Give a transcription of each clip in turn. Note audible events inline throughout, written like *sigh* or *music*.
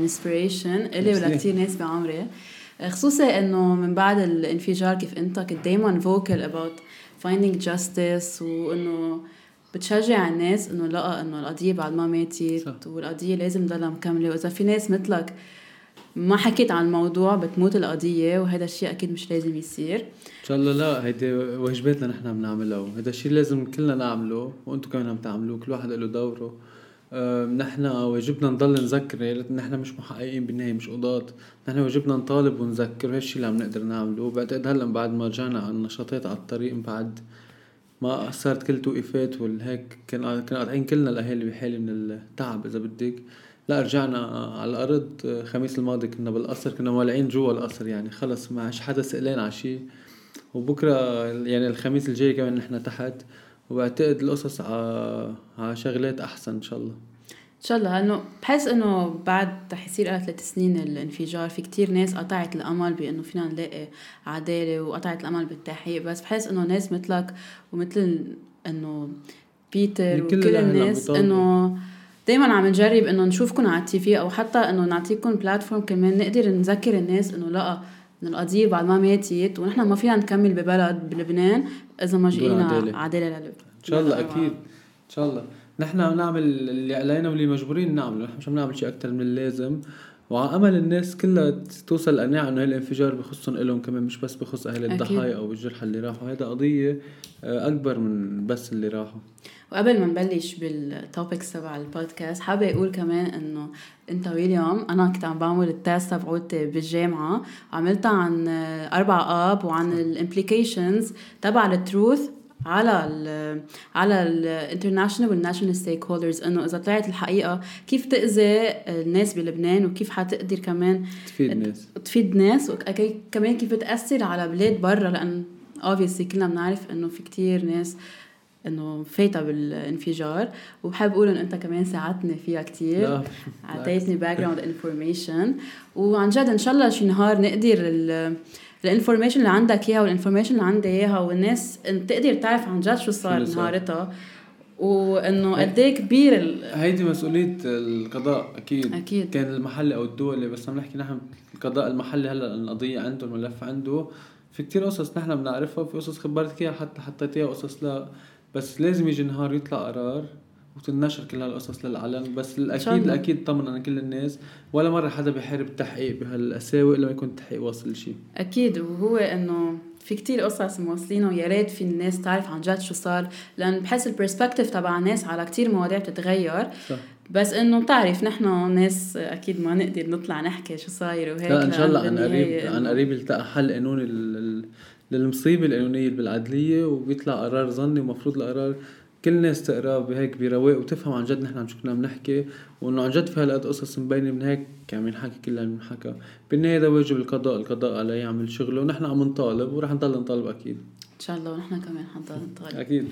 inspiration إلي ولكثير ناس بعمري. خصوصي إنه من بعد الانفجار كيف أنت كنت دائما vocal about finding justice وإنه بتشجع الناس إنه لا إنه القضية بعد ما ماتت والقضية لازم تضلها مكملة. وإذا في ناس مثلك ما حكيت عن الموضوع بتموت القضية وهذا الشيء أكيد مش لازم يصير. إن شاء الله لا هيدي واجباتنا نحن بنعملها وهذا الشيء لازم كلنا نعمله وأنتم كمان عم تعملوه كل واحد له دوره. نحن واجبنا نضل نذكر نحن مش محققين بالنهاية مش قضاة. نحن واجبنا نطالب ونذكر وهالشي اللي عم نقدر نعمله. وبعتقد هلا بعد ما رجعنا على النشاطات على الطريق بعد ما صارت كل توقيفات والهيك كان كان قاطعين كلنا الأهالي بحاله من التعب إذا بدك. لا رجعنا على الأرض. الخميس الماضي كنا بالقصر كنا مولعين جوا القصر يعني خلص ما عادش حدا سئلان على شيء وبكرة يعني الخميس الجاي كمان نحن تحت. وبعتقد القصص على على شغلات أحسن إن شاء الله. إن شاء الله. لأنه بحس إنه بعد رح يصير ثلاث سنين الانفجار في كتير ناس قطعت الأمل بإنه فينا نلاقي عدالة وقطعت الأمل بالتحقيق. بس بحس إنه ناس مثلك ومثل إنه بيتر وكل الناس إنه دايما عم نجرب إنه نشوفكم على التي في أو حتى إنه نعطيكم بلاتفورم كمان نقدر نذكر الناس إنه لأ من القضية بعد ما ماتت ونحن ما فينا نكمل ببلد بلبنان. إذا ما جينا عدالة, عدالة للبنان إن شاء الله أكيد. إن شاء الله. نحن عم نعمل اللي علينا واللي مجبورين نعمله. نحن مش عم نعمل شيء أكثر من اللازم. وعلى امل الناس كلها توصل لقناعه إنه هالانفجار بخصهم لهم كمان مش بس بخص أهل الضحايا أو الجرحى اللي راحوا. هذا قضية آه، أكبر من بس اللي راحوا. وقبل ما نبلش بال topics تبع البودكاست حابة أقول كمان إنه أنت ويليام أنا كنت عم بعمل ال thesis تبعوتي بالجامعة. عملتها عن أربع آب وعن ال implications تبع ال truth على ال على ال international وال national stakeholders إنه إذا طلعت الحقيقة كيف تأذي الناس بلبنان وكيف حتقدر كمان تفيد ناس تفيد ناس وكمان كيف تأثر على بلاد برا لأن obviously كلنا بنعرف إنه في كتير ناس إنه فايتة بالانفجار. وبحب أقول انه أنت كمان ساعدتني فيها كثير أعطيتني باك جراوند انفورميشن وعن جد إن شاء الله شي نهار نقدر ال information اللي عندك إياها وال information اللي عندي إياها والناس تقدر تعرف عن جد شو صار نهارتها. وإنه قد إيه كبير ال... هيدي مسؤولية القضاء أكيد. أكيد. كان المحلي أو الدولي بس عم نحكي نحن القضاء المحلي هلأ القضية عنده الملف عنده. في كتير قصص نحن بنعرفها وفي قصص خبرتك اياها حتى حطيتيها قصص لا بس لازم يجي نهار يطلع قرار وتنشر كل هالقصص للعلن بس الاكيد الأكيد طمن أنا كل الناس ولا مرة حدا بيحارب التحقيق بهالقساوه إلا ما يكون التحقيق واصل لشيء أكيد وهو إنه في كتير قصص موصلينه ويا ريت في الناس تعرف عن جد شو صار لأن بحس البرسبكتيف تبع الناس على كتير مواضيع بتتغير. صح. بس إنه بتعرف نحن ناس أكيد ما نقدر نطلع نحكي شو صاير وهيك لا إن شاء الله عن قريب عن قريب يلتقى حل قانوني للمصيبة القانونيه بالعدلية وبيطلع قرار ظني ومفروض القرار. كل الناس تقراه بهيك برواق وتفهم عن جد نحن عم شو كنا عم نحكي وإنه عن جد في هالقد قصص مبينة من هيك عم ينحكي كل اللي ينحكى بالنهاية هذا واجب القضاء القضاء عليه يعمل شغله. ونحن عم نطالب ورح نضل نطالب أكيد. إن شاء الله ونحن كمان حنضل نطالب. أكيد.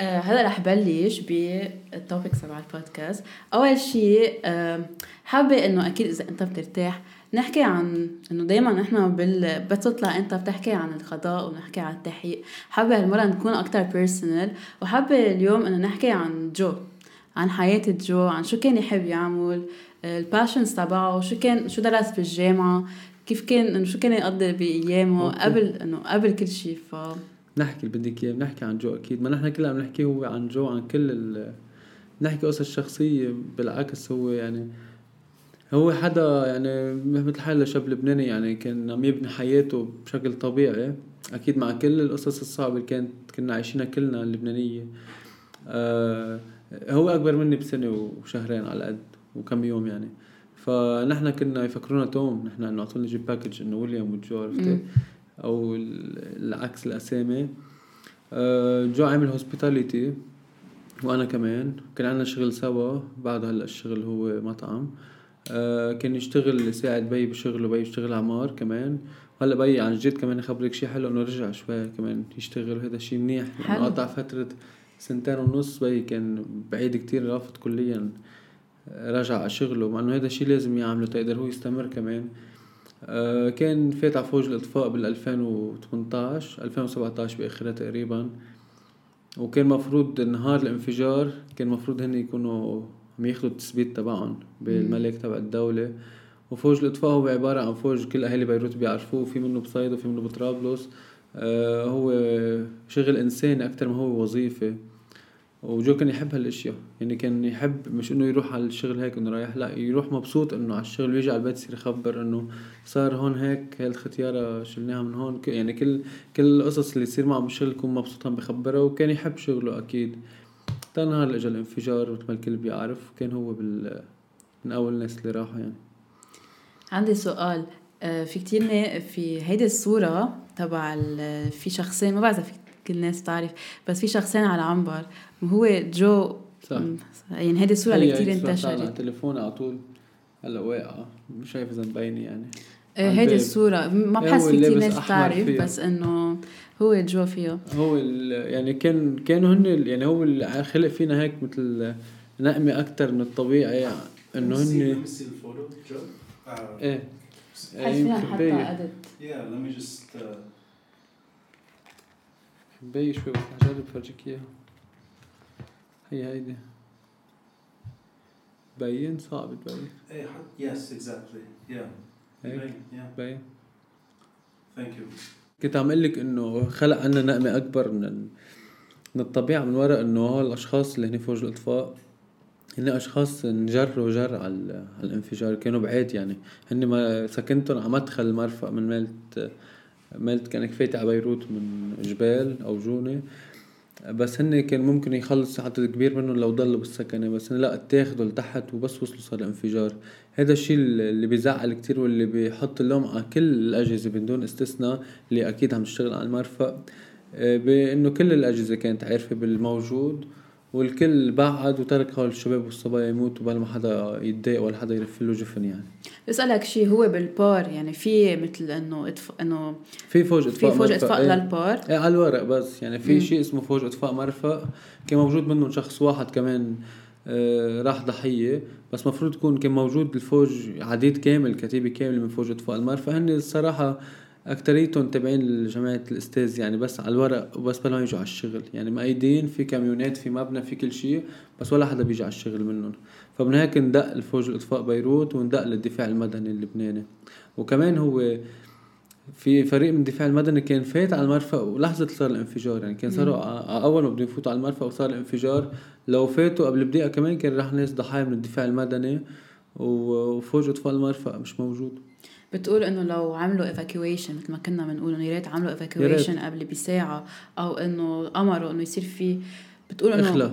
آه هلا رح بلش بالتوبكس تبع البودكاست أول شيء آه حابة إنه أكيد إذا أنت بترتاح نحكي عن إنه دائما نحن بال بتطلع أنت بتحكي عن القضاء ونحكي عن التحقيق. حابة هالمرة نكون أكثر personal وحابة اليوم إنه نحكي عن جو عن حياة جو عن شو كان يحب يعمل ال passions تبعه شو كان شو درس بالجامعة كيف كان إنه شو كان يقضي بأيامه قبل إنه قبل كل شيء ف نحكي اللي بدك إياه بنحكي عن جو أكيد. ما نحن كلنا عم نحكي هو عن جو عن كل ال... نحكي قصص شخصية بالعكس هو يعني هو حدا يعني مثل حالة شاب لبناني يعني كان عم يبني حياته بشكل طبيعي. أكيد مع كل القصص الصعبة اللي كانت كنا عايشينها كلنا اللبنانية. آه هو أكبر مني بسنة وشهرين على قد وكم يوم يعني. فنحن كنا يفكرونا توم نحن إنه اعطونا نجيب package إنه ويليام وجو عرفتي؟ أو العكس الأسامي. آه جو عامل hospitality وأنا كمان. كان عندنا شغل سوا. بعد هلأ الشغل هو مطعم. آه كان يشتغل يساعد بي بشغله بي يشتغل عمار كمان. هلا بي عن جد كمان يخبرك شي حلو إنه رجع شوي كمان يشتغل. وهذا شي منيح حلو. قطع فترة سنتين ونص بي كان بعيد كتير رافض كليا رجع على شغله. مع إنه هذا الشيء لازم يعمله تقدر هو يستمر كمان. آه كان فات على فوج الإطفاء بال 2018 2017 بآخرها تقريبا. وكان مفروض نهار الانفجار كان مفروض هن يكونوا عم ياخذوا التثبيت تبعهم بالملك تبع الدولة. وفوج الاطفاء هو عبارة عن فوج كل أهالي بيروت بيعرفوه في منه بصيدا وفي منه بطرابلس. آه هو شغل إنساني أكثر ما هو وظيفة. وجو كان يحب هالأشياء. يعني كان يحب مش إنه يروح على الشغل هيك إنه رايح لا يروح مبسوط إنه على الشغل ويجي على البيت يصير يخبر إنه صار هون هيك هاي الختيارة شلناها من هون. يعني كل كل القصص اللي تصير معه بالشغل يكون مبسوط عم بخبرها وكان يحب شغله أكيد. تا نهار اجى الانفجار مثل ما الكل بيعرف كان هو بال من أول الناس اللي راحوا يعني. عندي سؤال آه، في كتير في هيدي الصورة تبع في شخصين ما بعرف كل الناس تعرف بس في شخصين على عنبر وهو جو صح. يعني هيدي الصورة اللي كثير انتشرت. على التليفون على طول هلأ واقعة مش شايف إذا مبينة يعني. إيه، هيدي الصورة. ما بحس في كثير ناس تعرف بس إنه هو جو فيه هو يعني كان كانوا هن يعني هو اللي خلق فينا هيك مثل نقمة أكثر من الطبيعي إنه هن إيه. حس فيها حتى Yeah, let me just uh, مبين شوي بس هجرب فرجيك إياها. هي هيدي. بين صعب تبين إيه حط yes exactly يا بين thank you كنت عم أقول لك إنه خلق عنا نقمة أكبر من من الطبيعة من وراء إنه هول الاشخاص اللي هني فوق الأطفاء هن أشخاص انجروا جر على الانفجار كانوا بعيد يعني. هن ما سكنتهم على مدخل المرفأ من مالت مالت كان كفايتي على بيروت من جبال أو جونة. بس هن كان ممكن يخلص عدد كبير منهم لو ضلوا بالسكنة. بس هن لا اتاخدوا لتحت وبس وصلوا صار الانفجار. هذا الشيء اللي بيزعل كتير واللي بيحط اللوم على كل الأجهزة بدون استثناء اللي أكيد عم تشتغل على المرفأ آه، بأنه كل الأجهزة كانت عارفة بالموجود والكل بعد وترك هول الشباب والصبايا يموتوا بلا ما حدا يتضايق ولا حدا يرف له جفن يعني. بسألك شيء هو بالبار يعني في مثل إنه إطف... إنه في فوج إطفاء في فوج إطفاء إيه. للبار؟ إيه على الورق بس يعني في شيء اسمه فوج إطفاء مرفأ كان موجود منهم شخص واحد كمان. راح ضحية. بس مفروض يكون كان موجود الفوج عديد كامل كتيبة كاملة من فوج أطفاء المرفأ هن الصراحة أكتريتهم تابعين لجماعة الأستاذ يعني بس على الورق وبس بلا يجوا على الشغل. يعني مأيدين في كاميونات في مبنى في كل شيء بس ولا حدا بيجي على الشغل منهم. فمن هيك ندق الفوج الأطفاء بيروت وندق للدفاع المدني اللبناني. وكمان هو في فريق من الدفاع المدني كان فات على المرفأ ولحظة صار الانفجار. يعني كان صاروا أول ما بدهم يفوتوا على المرفأ وصار الانفجار لو فاتوا قبل بدقيقة كمان كان راح ناس ضحايا من الدفاع المدني وفوج إطفاء المرفأ مش موجود. بتقول إنه لو عملوا evacuation مثل ما كنا بنقول إنه يا ريت عملوا evacuation قبل بساعة أو إنه امروا إنه يصير في بتقول إنه اخلى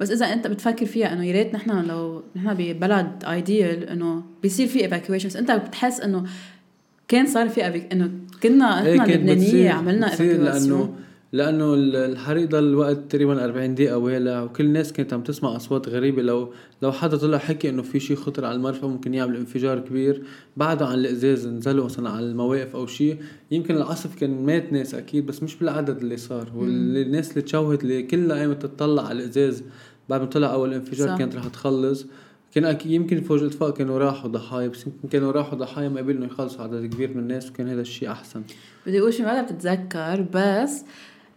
بس إذا أنت بتفكر فيها إنه يا ريت نحن لو نحن ببلد ideal إنه بيصير في evacuation بس أنت بتحس إنه كان صار في إنه كنا نحن لبنانية عملنا لأنه لأنه الحريق ضل وقت تقريبا 40 دقيقة والع وكل الناس كانت عم تسمع أصوات غريبة. لو لو حدا طلع حكي إنه في شيء خطر على المرفأ ممكن يعمل انفجار كبير. بعدوا عن الإزاز نزلوا مثلا على المواقف أو شيء يمكن العصف كان مات ناس أكيد بس مش بالعدد اللي صار. والناس اللي تشوهت اللي كلها قامت تطلع على الإزاز بعد ما طلع أول انفجار صح. كانت رح تخلص. كان أكيد يمكن فوج الاطفاء كانوا راحوا ضحايا بس يمكن كانوا راحوا ضحايا ما قبل انه يخلصوا عدد كبير من الناس وكان هذا الشيء أحسن بدي أقول شيء ما بتتذكر بس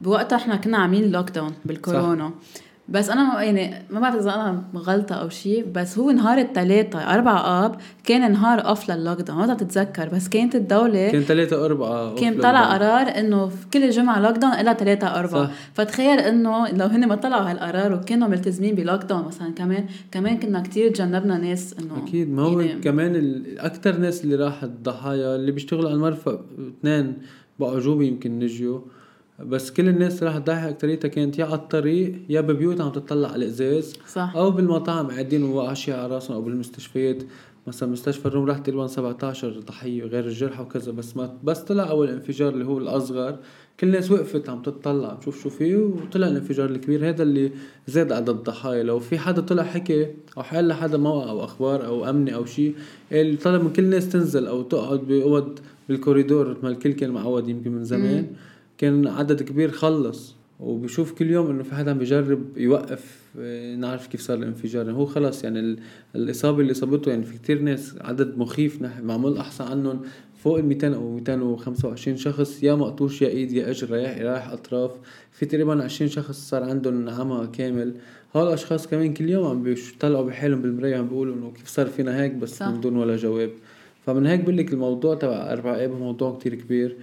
بوقتها إحنا كنا عاملين lockdown بالكورونا صح. بس أنا يعني ما بعرف إذا أنا غلطة أو شيء بس هو نهار الثلاثاء أربعة آب كان نهار off لل lockdown ما بتتذكر بس كانت الدولة كان ثلاثة أربعة كان طلع قرار إنه كل جمعه lockdown الا ثلاثة أربعة. صح. فتخيل إنه لو هن ما طلعوا هالقرار وكانوا ملتزمين ب lockdown مثلا كمان كمان كنا كتير تجنبنا ناس إنه أكيد ما هو يعني كمان أكثر ناس اللي راحت ضحايا اللي بيشتغلوا على المرفأ اثنين بعجوبه يمكن نجيوا بس كل الناس راح تضحي اكتريتها كانت يا على الطريق يا ببيوت عم تطلع على الإزاز صح. أو بالمطاعم قاعدين وعشية على راسهم أو بالمستشفيات. مثلا مستشفى الروم راح تقريبا 17 ضحية غير الجرحى وكذا بس ما بس طلع أول انفجار اللي هو الأصغر. كل الناس وقفت عم تطلع عم تشوف شو فيه وطلع الانفجار الكبير. هذا اللي زاد عدد الضحايا. لو في حدا طلع حكي أو حل لحدا موقع أو أخبار أو أمني أو شيء اللي طلب من كل الناس تنزل أو تقعد باوض بالكوريدور ما الكل كان معود يمكن من زمان. مم. كان عدد كبير خلص وبشوف كل يوم إنه في حدا عم بيجرب يوقف آه، نعرف كيف صار الانفجار. يعني هو خلص يعني الإصابة اللي صابته يعني في كتير ناس عدد مخيف معمول أحصى عنهم فوق ال 200 أو 225 شخص يا مقطوش يا إيد يا أجر رايح رايح أطراف. في تقريبا 20 شخص صار عندهم عمى كامل. هول الأشخاص كمان كل يوم عم بيطلعوا بحالهم بالمراية عم بيقولوا إنه كيف صار فينا هيك بس صح. من دون ولا جواب. فمن هيك بقول لك الموضوع تبع أربع اب موضوع كتير كبير.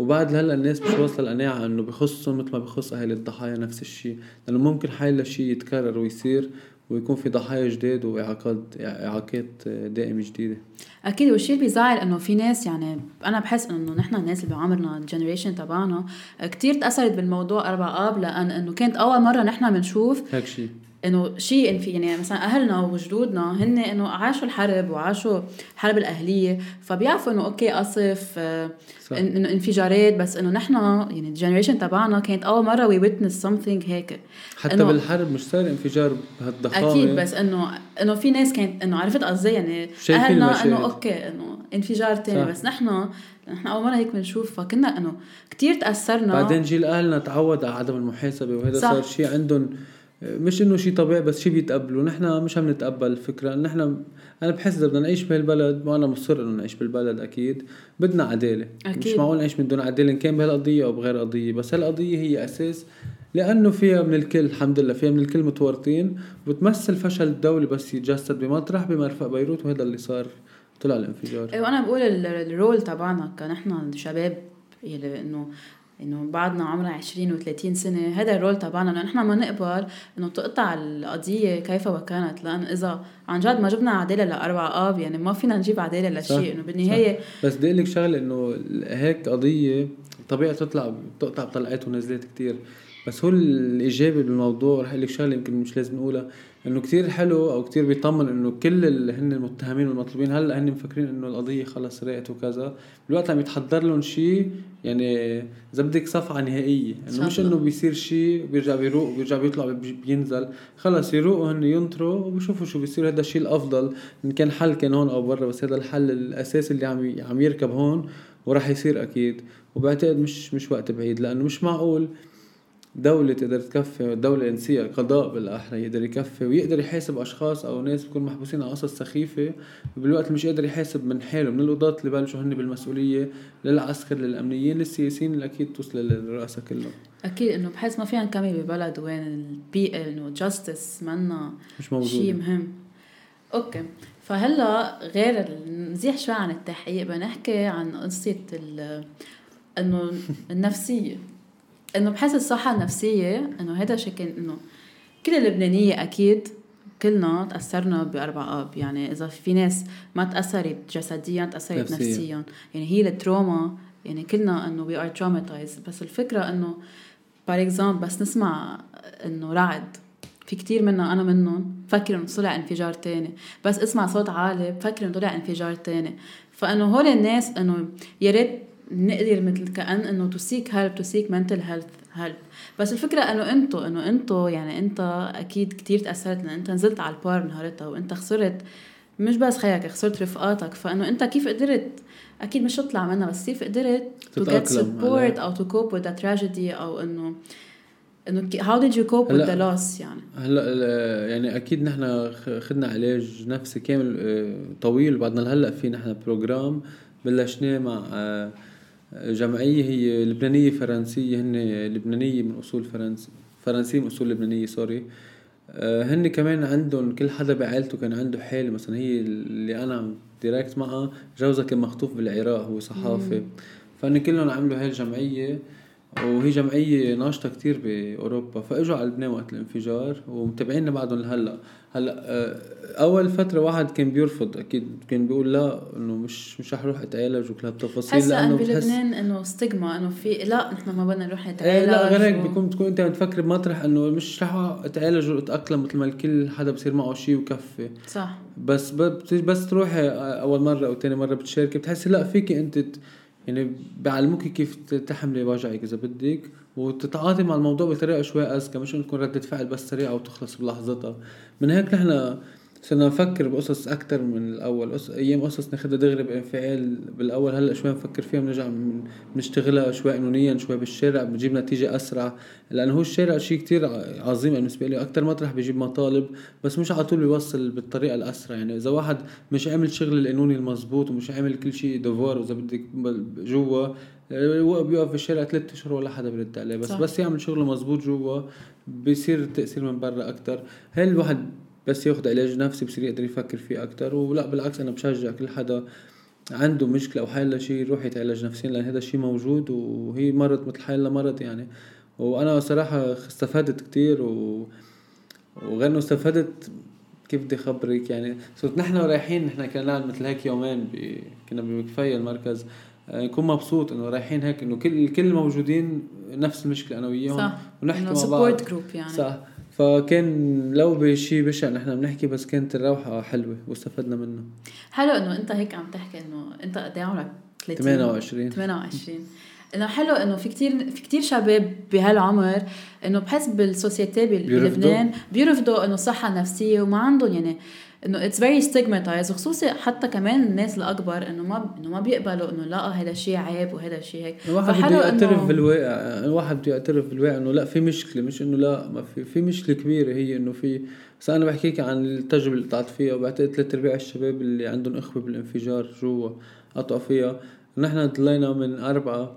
وبعد هلا الناس مش واصلة القناعة إنه بخصهم مثل ما بخص أهل الضحايا نفس الشيء. لأنه ممكن هي شيء يتكرر ويصير ويكون في ضحايا جداد وإعاقات إعاقات دائمة جديدة. أكيد. والشيء اللي بيزعل إنه في ناس يعني أنا بحس إنه نحن الناس اللي بعمرنا ال generation تبعنا كتير تأثرت بالموضوع أربع آب لأن إنه كانت أول مرة نحن بنشوف هيك شيء إنه شيء في يعني مثلا أهلنا وجدودنا هن إنه عاشوا الحرب وعاشوا الحرب الأهلية فبيعرفوا إنه okay قصف آه، إنه انفجارات بس إنه نحن يعني ال generation تبعنا كانت أول مرة we witness something هيك حتى بالحرب مش صار انفجار بهالضخامه أكيد بس إنه إنه في ناس كانت إنه عرفت قصدي يعني أهلنا. إنه okay إنه انفجار تاني صح. بس نحن نحن أول مرة هيك بنشوف فكنا إنه كتير تأثرنا بعدين جيل أهلنا تعود على عدم المحاسبة وهذا صح. صار شيء عندهم مش إنه شيء طبيعي بس شيء بيتقبلوا. نحن مش عم نتقبل الفكرة. نحن أنا بحس إذا بدنا نعيش بهالبلد وأنا مصر إنه نعيش بالبلد أكيد. بدنا عدالة. أكيد. مش معقول نعيش من دون عدالة إن كان بهالقضية أو بغير قضية. بس هالقضية هي أساس لأنه فيها من الكل الحمد لله فيها من الكل متورطين. وبتمثل فشل الدولة بس يتجسد بمطرح بمرفق بيروت وهذا اللي صار طلع الانفجار. إيه، وأنا بقول ال- الرول تبعنا كنحن الشباب يلي إنه إنه بعدنا عمرنا 20 و30 سنة. هذا الرول تبعنا. انه نحن ما نقبل إنه تقطع القضية كيف وكانت. لأن إذا عن جد ما جبنا عدالة لأربع آب يعني ما فينا نجيب عدالة صح. لشيء. إنه بالنهاية بس بدي أقول لك شغلة إنه هيك قضية طبيعي تطلع بتقطع طلعات ونزلات كتير. بس هو الايجابي بالموضوع رح أقول لك شغلة يمكن مش لازم نقولها. إنه كتير حلو أو كتير بيطمن إنه كل اللي هن المتهمين والمطلوبين هلأ هن مفكرين إنه القضية خلص راقت وكذا. بالوقت عم يتحضر لهم شيء يعني إذا بدك صفعه نهائية إنه مش. إنه بيصير شيء بيرجع بيروق وبيرجع بيطلع بي- بينزل. خلص يروقوا هن ينطروا وبيشوفوا شو بيصير. هذا الشيء الأفضل. إن كان حل كان هون أو برا بس هذا الحل الاساسي اللي عم عم يركب هون وراح يصير أكيد. وبعتقد مش مش وقت بعيد لأنه مش معقول. دولة تقدر تكفي دولة إنسيه قضاء بالأحرى يقدر يكفي ويقدر يحاسب أشخاص أو ناس بيكونوا محبوسين على قصص سخيفة. وبالوقت اللي مش قادر يحاسب من حاله من القضاة اللي بلشوا هن بالمسؤولية للعسكر للأمنيين للسياسيين اللي أكيد توصل للرؤساء كلهم. أكيد إنه بحس ما فينا نكمل ببلد وين ال be إنه justice منا مش شيء موجود مهم. okay. فهلأ غير نزيح شوي عن التحقيق بنحكي عن قصة ال- إنه النفسية. إنه بحس الصحة النفسية إنه هذا شيء كان إنه كل اللبنانية أكيد كلنا تأثرنا بأربع آب. يعني إذا في ناس ما تأثرت جسديا تأثرت نفسياً. يعني هي ال trauma. يعني كلنا إنه we are traumatized. بس الفكرة إنه par exemple بس نسمع إنه رعد. في كتير منا أنا منهم بفكر إنه طلع انفجار تاني. بس اسمع صوت عالي بفكر إنه طلع انفجار تاني. فإنه هول الناس إنه يا ريت نقدر مثل كأن إنه to seek help to seek mental health help بس الفكرة إنه أنتو إنه أنتو يعني أنت أكيد كتير تأثرت لأن أنت نزلت على البور نهارتها وأنت خسرت مش بس خيك خسرت رفقاتك. فإنه أنت كيف قدرت؟ أكيد مش تطلع منها بس كيف قدرت تتأقلم support عليها. أو cope with the tragedy أو إنه إنه did you cope with هلأ- the loss يعني؟ هلأ يعني أكيد نحن خدنا علاج نفسي كامل آه، طويل. بعدنا لهلأ في نحن program بلشناه مع جمعيه هي لبنانية فرنسية هن لبنانية من أصول فرنسي فرنسية من أصول لبنانية سوري آه، هن كمان عندهم كل حدا بعائلته كان عنده حاله مثلا هي اللي أنا direct معها جوزها كان مخطوف بالعراق هو صحافي فهن كلهم عملوا هاي الجمعية. وهي جمعية ناشطة كتير بأوروبا فإجوا على لبنان وقت الانفجار ومتابعينا بعدهم لهلأ. هلأ آه، أول فترة واحد كان بيرفض أكيد كان بيقول لا إنه مش مش رح أروح أتعالج وكل هالتفاصيل حاسه لأنه انه بتحس بلبنان إنه ستيغما إنه في لا نحن ما بدنا نروح نتعالج إيه لا غير هيك و- بيكون بتكون أنت متفكر بمطرح إنه مش رح أتعالج وأتأقلم مثل ما الكل حدا بصير معه شيء وكفي. صح. بس بس تروحي أول مرة أو تاني مرة بتشاركي بتحسي لا فيك أنت ت- يعني بيعلموك كيف تحملي وجعك إذا بدك وتتعاطي مع الموضوع بطريقة شوي أذكى مش إنه تكون ردة فعل بس سريعة وتخلص بلحظتها. من هيك نحن صرنا نفكر بقصص أكثر من الأول. قص... أيام قصص ناخذها دغري بانفعال بالأول. هلأ شوي نفكر فيها بنرجع من- بنشتغلها شوي قانونيا شوي بالشارع بنجيب نتيجة أسرع. لأنه هو الشارع شيء كتير ع- عظيم بالنسبة لي. أكثر مطرح بيجيب مطالب بس مش على طول بيوصل بالطريقة الأسرع. يعني إذا واحد مش عامل شغل القانوني المزبوط ومش عامل كل شيء دوفوار وإذا بدك جوا بيوقف بالشارع ثلاث أشهر ولا حدا بيرد عليه. بس صح. بس يعمل شغله مزبوط جوا بيصير التاثير من برا أكثر هل الواحد بس ياخذ علاج نفسي بصير يقدر يفكر فيه أكثر ولا بالعكس أنا بشجع كل حدا عنده مشكلة أو حالة شيء يروح يتعالج نفسيا لأن هذا الشيء موجود وهي مرض مثل حالة مرض يعني. وأنا صراحة استفدت كتير و... وغير إنه استفدت كيف بدي أخبرك يعني؟ صرت نحن رايحين نحن كنا نعمل مثل هيك يومين ب... كنا بكفايه المركز. آه، نكون مبسوط إنه رايحين هيك إنه كل كل الموجودين نفس المشكلة أنا وياهم. صح ونحكي مع بعض. group يعني. صح. فكان لو بشيء بشع نحن بنحكي بس كانت الروحة حلوة واستفدنا منه. حلو إنه أنت هيك عم تحكي إنه أنت قد إيه عمرك؟ 30 28 28 إنه حلو إنه في كتير في كتير شباب بهالعمر إنه بحس بال society. بلبنان بيرفضوا إنه الصحه النفسيه وما عندهم يعني إنه it's very stigmatized وخصوصي حتى كمان الناس الأكبر إنه ما إنه ما بيقبلوا إنه لا هذا شيء عيب وهذا شيء هيك. الواحد بده يعترف بالواقع الواحد بده يعترف بالواقع إنه لا في مشكلة مش إنه لا ما في في مشكلة كبيرة هي إنه في بس أنا بحكيك عن التجربة اللي قطعت فيها وبعتقد ثلاث أرباع الشباب اللي عندهم إخوة بالانفجار جوا قطعوا فيها. نحن ضلينا من أربعة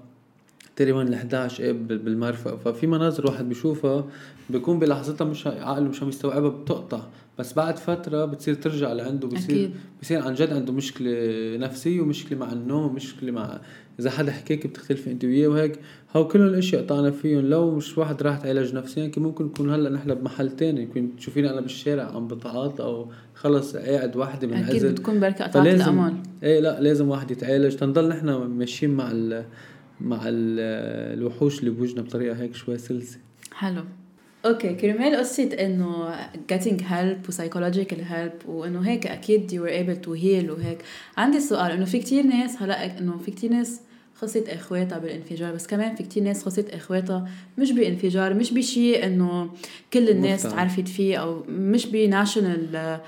تقريبا ل 11 اب بالمرفق ففي مناظر واحد بيشوفها بيكون بلحظتها مش عقله مش عم يستوعبها بتقطع. بس بعد فترة بتصير ترجع لعنده بصير أكيد. بصير عن جد عنده مشكلة نفسية ومشكلة مع النوم ومشكلة مع إذا حدا حكيك بتختلف أنت وياه وهيك. هو كل الأشياء قطعنا فيهم. لو مش واحد راح تعالج نفسيا كان ممكن نكون هلأ نحن بمحل تاني يمكن تشوفيني أنا بالشارع عم بتعاطى أو خلص قاعد وحدي أكيد منعزل بتكون بركة قطعت الأمل. إيه لأ لازم واحد يتعالج. تنضل نحن ماشيين مع ال مع ال الوحوش اللي بوجنا بطريقة هيك شوي سلسة. حلو. أوكي كرمال قصة إنه getting help و psychological help وإنه هيك أكيد you were able to heal وهيك؟ عندي سؤال إنه في كتير ناس هلأ إنه في كتير ناس خسرت إخواتها بالانفجار بس كمان في كتير ناس خسرت إخواتها مش بانفجار مش بشيء إنه كل الناس مفتعل. تعرفت فيه أو مش ب national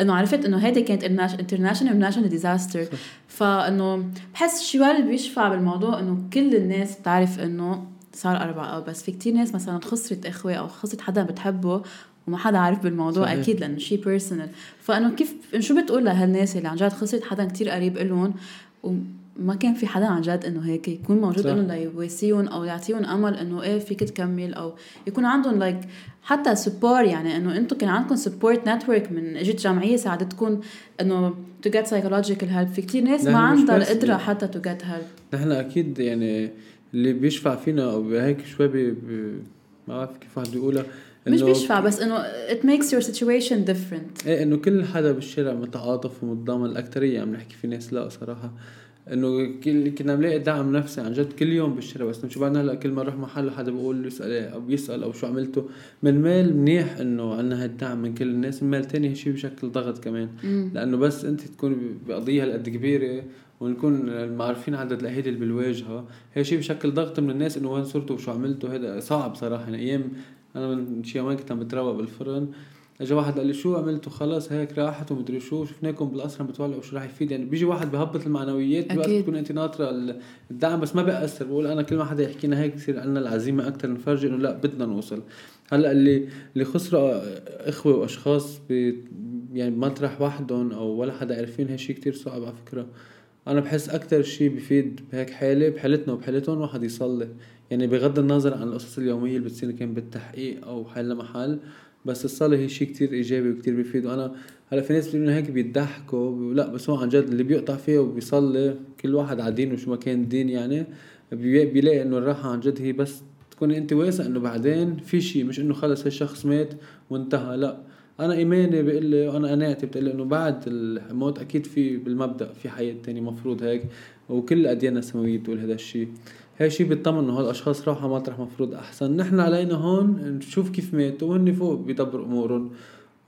إنه عرفت إنه هيدي كانت international و national disaster فإنه بحس اللي بيشفع بالموضوع إنه كل الناس بتعرف إنه صار أربعة آب بس في كتير ناس مثلا خسرت إخوة أو خسرت حدا بتحبه وما حدا عارف بالموضوع صحيح. أكيد لأنه شيء personal فإنه كيف شو بتقول لهالناس اللي عن جد خسرت حدا كتير قريب إلهم وما كان في حدا عن جد إنه هيك يكون موجود. إنه ليواسيهم أو يعطيهم أمل إنه إيه فيك تكمل أو يكون عندهم like حتى support يعني إنه أنتم كان عندكم support network من إجت جمعية ساعدتكم إنه to get psychological help في كتير ناس ما عندها القدرة. حتى to get help نحن أكيد يعني اللي بيشفع فينا أو هيك شوي بي بي ما بعرف كيف واحد بيقولها مش بيشفع بس إنه it makes your situation different. إيه إنه كل حدا بالشارع متعاطف ومتضامن الاكثريه عم نحكي في ناس لا صراحة. إنه كل كنا بنلاقي دعم نفسي عن جد كل يوم بالشارع بس شو بعدنا؟ هلا كل ما نروح محل حدا بيقول يسأل أو بيسال أو شو عملته من مال منيح إنه عنا هالدعم من كل الناس من مال تاني شيء بشكل ضغط كمان. مم. لأنه بس أنت تكون بقضيه هالقد كبيرة ونكون معرفين عدد الاهالي اللي بالواجهة. هي شيء بشكل ضغط من الناس إنه وين صرتوا وشو عملتوا؟ هذا صعب صراحة يعني أيام أنا من شي يومين كنت عم بتروق بالفرن. اجى واحد قال لي شو عملتوا؟ خلص هيك راحت ومدري شو. شفناكم بالقصر عم بتولعوا شو راح يفيد. يعني بيجي واحد بهبط المعنويات بوقت. تكون انت ناطرة ال- الدعم بس ما بيأثر. بقول أنا كل ما حدا يحكينا هيك بصير عندنا العزيمة أكثر نفرجي إنه لا بدنا نوصل. هلأ اللي اللي خسروا إخوة وأشخاص يعني بمطرح وحدهم أو ولا حدا عارفين هي شيء كتير صعب على فكرة. أنا بحس أكثر شيء بفيد بهيك حالة بحالتنا وبحالتهم واحد يصلي. يعني بغض النظر عن القصص اليومية اللي بتصير كان بالتحقيق أو حال لمحل بس الصلاة هي شيء كتير إيجابي وكتير بيفيد وأنا هلأ في ناس بيقولوا هيك بيضحكوا لأ بس هو عن جد اللي بيقطع فيها وبيصلي كل واحد على دينه شو ما كان الدين يعني بي- بيلاقي إنه الراحة عن جد هي بس تكون أنت واثق إنه بعدين في شيء مش إنه خلص هالشخص مات وانتهى لأ. أنا إيماني بيقول لي وأنا قناعتي بتقول لي إنه بعد الموت أكيد في بالمبدأ في حياة تانية مفروض هيك وكل الأديان السماوية بتقول هذا الشيء هاي شيء بيطمن إنه هالاشخاص راحوا مطرح مفروض أحسن. نحن علينا هون نشوف كيف ماتوا وهن فوق بيدبروا أمورهم.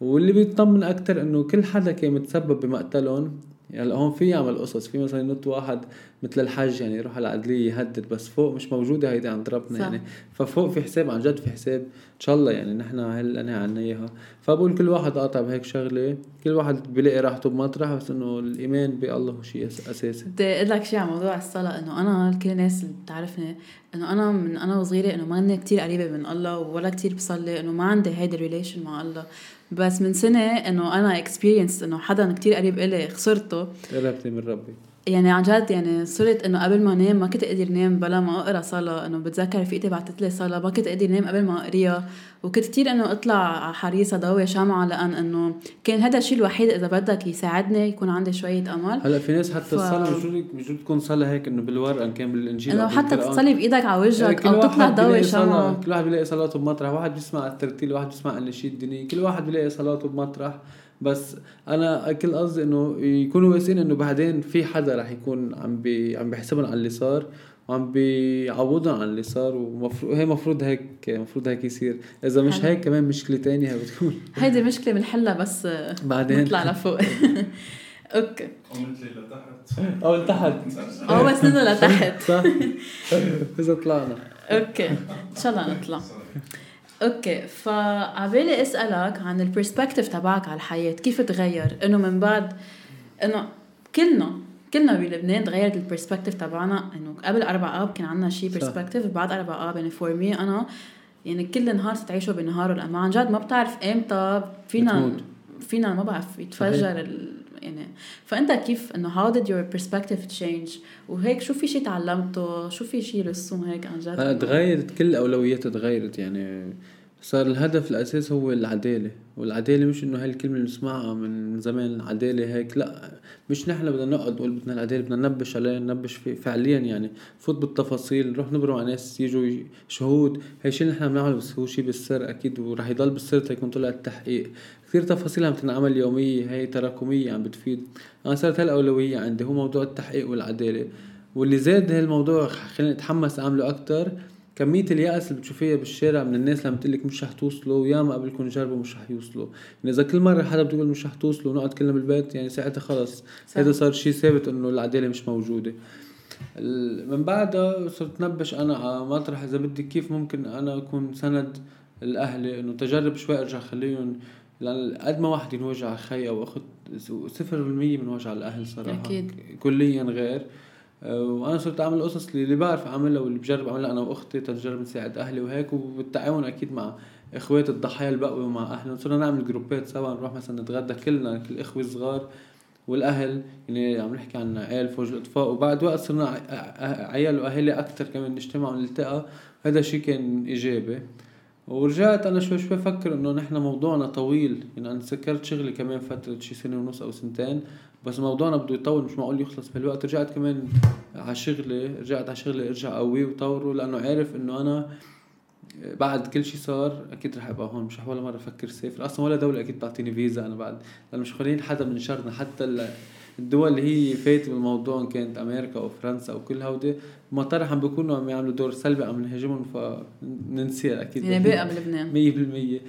واللي بيطمن أكثر إنه كل حدا كان متسبب بمقتلهم يعني هون في يعمل قصص في مثلا ينط واحد مثل الحج يعني يروح على العدليه يهدد بس فوق مش موجودة هيدي عند ربنا صح. يعني. ففوق في حساب عن جد في حساب إن شاء الله يعني نحن هلا عنا إياها. فبقول كل واحد قاطع بهيك شغلة كل واحد بيلاقي راحته بمطرح بس إنه الإيمان بألله هو شيء أساسي. بدي أقول لك شيء على موضوع الصلاة إنه أنا كل الناس اللي بتعرفني إنه أنا من أنا وصغيرة إنه ماني كتير قريبة من الله ولا كتير بصلي إنه ما عندي هيدا ال relation مع الله. بس من سنة إنه أنا experience إنه حدا كتير قريب إلي خسرته. قربتي من ربي. يعني عن جد يعني صرت إنه قبل ما أنام ما كنت أقدر نام بلا ما أقرأ صلاة إنه بتذكر رفيقتي بعثت لي صلاة ما كنت أقدر نام قبل ما أقريها. وكنت كثير إنه أطلع على حريصه ضوي شمعة لأن إنه كان هذا الشيء الوحيد إذا بدك يساعدني يكون عندي شوية أمل. هلأ في ناس حتى ف- جرد مش جرد تكون صلاة هيك إنه بالورقة إن كان بالإنجيل إنه حتى. تصلي بإيدك على وجهك كل أو تطلع ضوي صلاة شمعة. كل واحد بيلاقي صلاته بمطرح واحد بيسمع الترتيل واحد بيسمع النشيد الديني كل واحد بيلاقي صلاته بمطرح. بس أنا كل قصدي إنه يكونوا واثقين إنه بعدين في حدا رح يكون عم بي عم بيحسبهم على اللي صار وعم بيعوضهم عن اللي صار ومفروض هي مفروض هيك مفروض هيك يصير. إذا مش. هيك كمان مشكلة تانية بتكون. هيدي مشكلة بنحلها بس بعدين. نطلع لفوق. *laughs* أوكي. ومثلي لتحت. أو لتحت. آه بس نزل لتحت. صح. إذا طلعنا. okay. إن شاء الله نطلع. okay فعبالي أسألك عن ال perspective تبعك على الحياة كيف تغير إنه من بعد إنه كلنا كلنا بلبنان تغيرت ال perspective تبعنا إنه قبل أربع آب كان عندنا شيء. perspective بعد أربع آب يعني for me أنا يعني كل نهار تعيشه بنهاره لأنه عن جد ما بتعرف إمتى فينا بتموت. فينا ما بعرف يتفجر. يعني فأنت كيف إنه how did your perspective change وهيك شو في شيء تعلمته؟ شو في شيء رسوم هيك عن جد؟ إنه- تغيرت كل الأولويات تغيرت يعني صار الهدف الاساسي هو العدالة. والعدالة مش إنه هاي الكلمة اللي بنسمعها من زمان عداله هيك لا مش نحن بدنا نقعد نقول بدنا العدالة بدنا ننبش عليها ننبش في فعليا يعني. فوت بالتفاصيل نروح نبرم على ناس يجوا شهود. هي شيء نحن بنعمله بس هو شيء بالسر أكيد وراح يضل بالسر تيكون طلع التحقيق كثير تفاصيل عم تنعمل يومية هي تراكمية عم بتفيد. أنا صارت هاي الأولوية عندي هو موضوع التحقيق والعدالة. واللي زاد هالموضوع خليني أتحمس أعمله أكتر. كمية اليأس اللي بتشوفيها بالشارع من الناس لما بتقلك مش رح توصلوا وياما قبلكم جربوا مش رح يوصلوا. يعني إذا كل مرة حدا بتقول مش رح توصلوا ونقعد كلنا بالبيت يعني ساعتها خلص. هذا صار شيء ثابت إنه العدالة مش موجودة. من بعدها صرت نبش أنا على مطرح إذا بدي كيف ممكن أنا أكون سند لاهلي إنه تجرب شوي أرجع خليهم لأن قد ما واحد ينوجع خي أو صفر بالمية من وجع الأهل صراحة. أكيد. كليا غير. وأنا صرت أعمل القصص اللي بعرف أعملها واللي بجرب أعملها. أنا وأختي تجرب نساعد أهلي وهيك وبالتعاون أكيد مع إخوات الضحايا البقوة ومع أهلهم. صرنا نعمل جروبات سوا نروح مثلا نتغدى كلنا كل الاخوه الصغار والأهل. يعني عم نحكي عن عيال فوج الاطفاء وبعد وقت صرنا عيال وأهالي أكثر كمان نجتمع ونلتقى. هذا شيء كان إيجابي. ورجعت أنا شوي شوي فكر إنه نحن موضوعنا طويل. يعني أنا سكرت شغلي كمان فترة شي سنة ونص أو سنتين بس موضوعنا بده يطول مش معقول يخلص بهالوقت. رجعت كمان على شغلي رجعت على شغلي أرجع قوي وطوره لأنه عارف إنه أنا بعد كل شيء صار أكيد رح أبقى هون. مش رح ولا مرة أفكر سافر أصلا ولا دولة أكيد تعطيني فيزا أنا بعد لأنه مش خلين حدا من شرنا حتى الدول اللي هي فايته بالموضوع إن كانت أمريكا أو فرنسا أو كل هودي مطارح عم بيكونوا عم يعملوا دور سلبي عم نهاجمهم فننسيها أكيد يعني باقي بلبنان مية بالمية.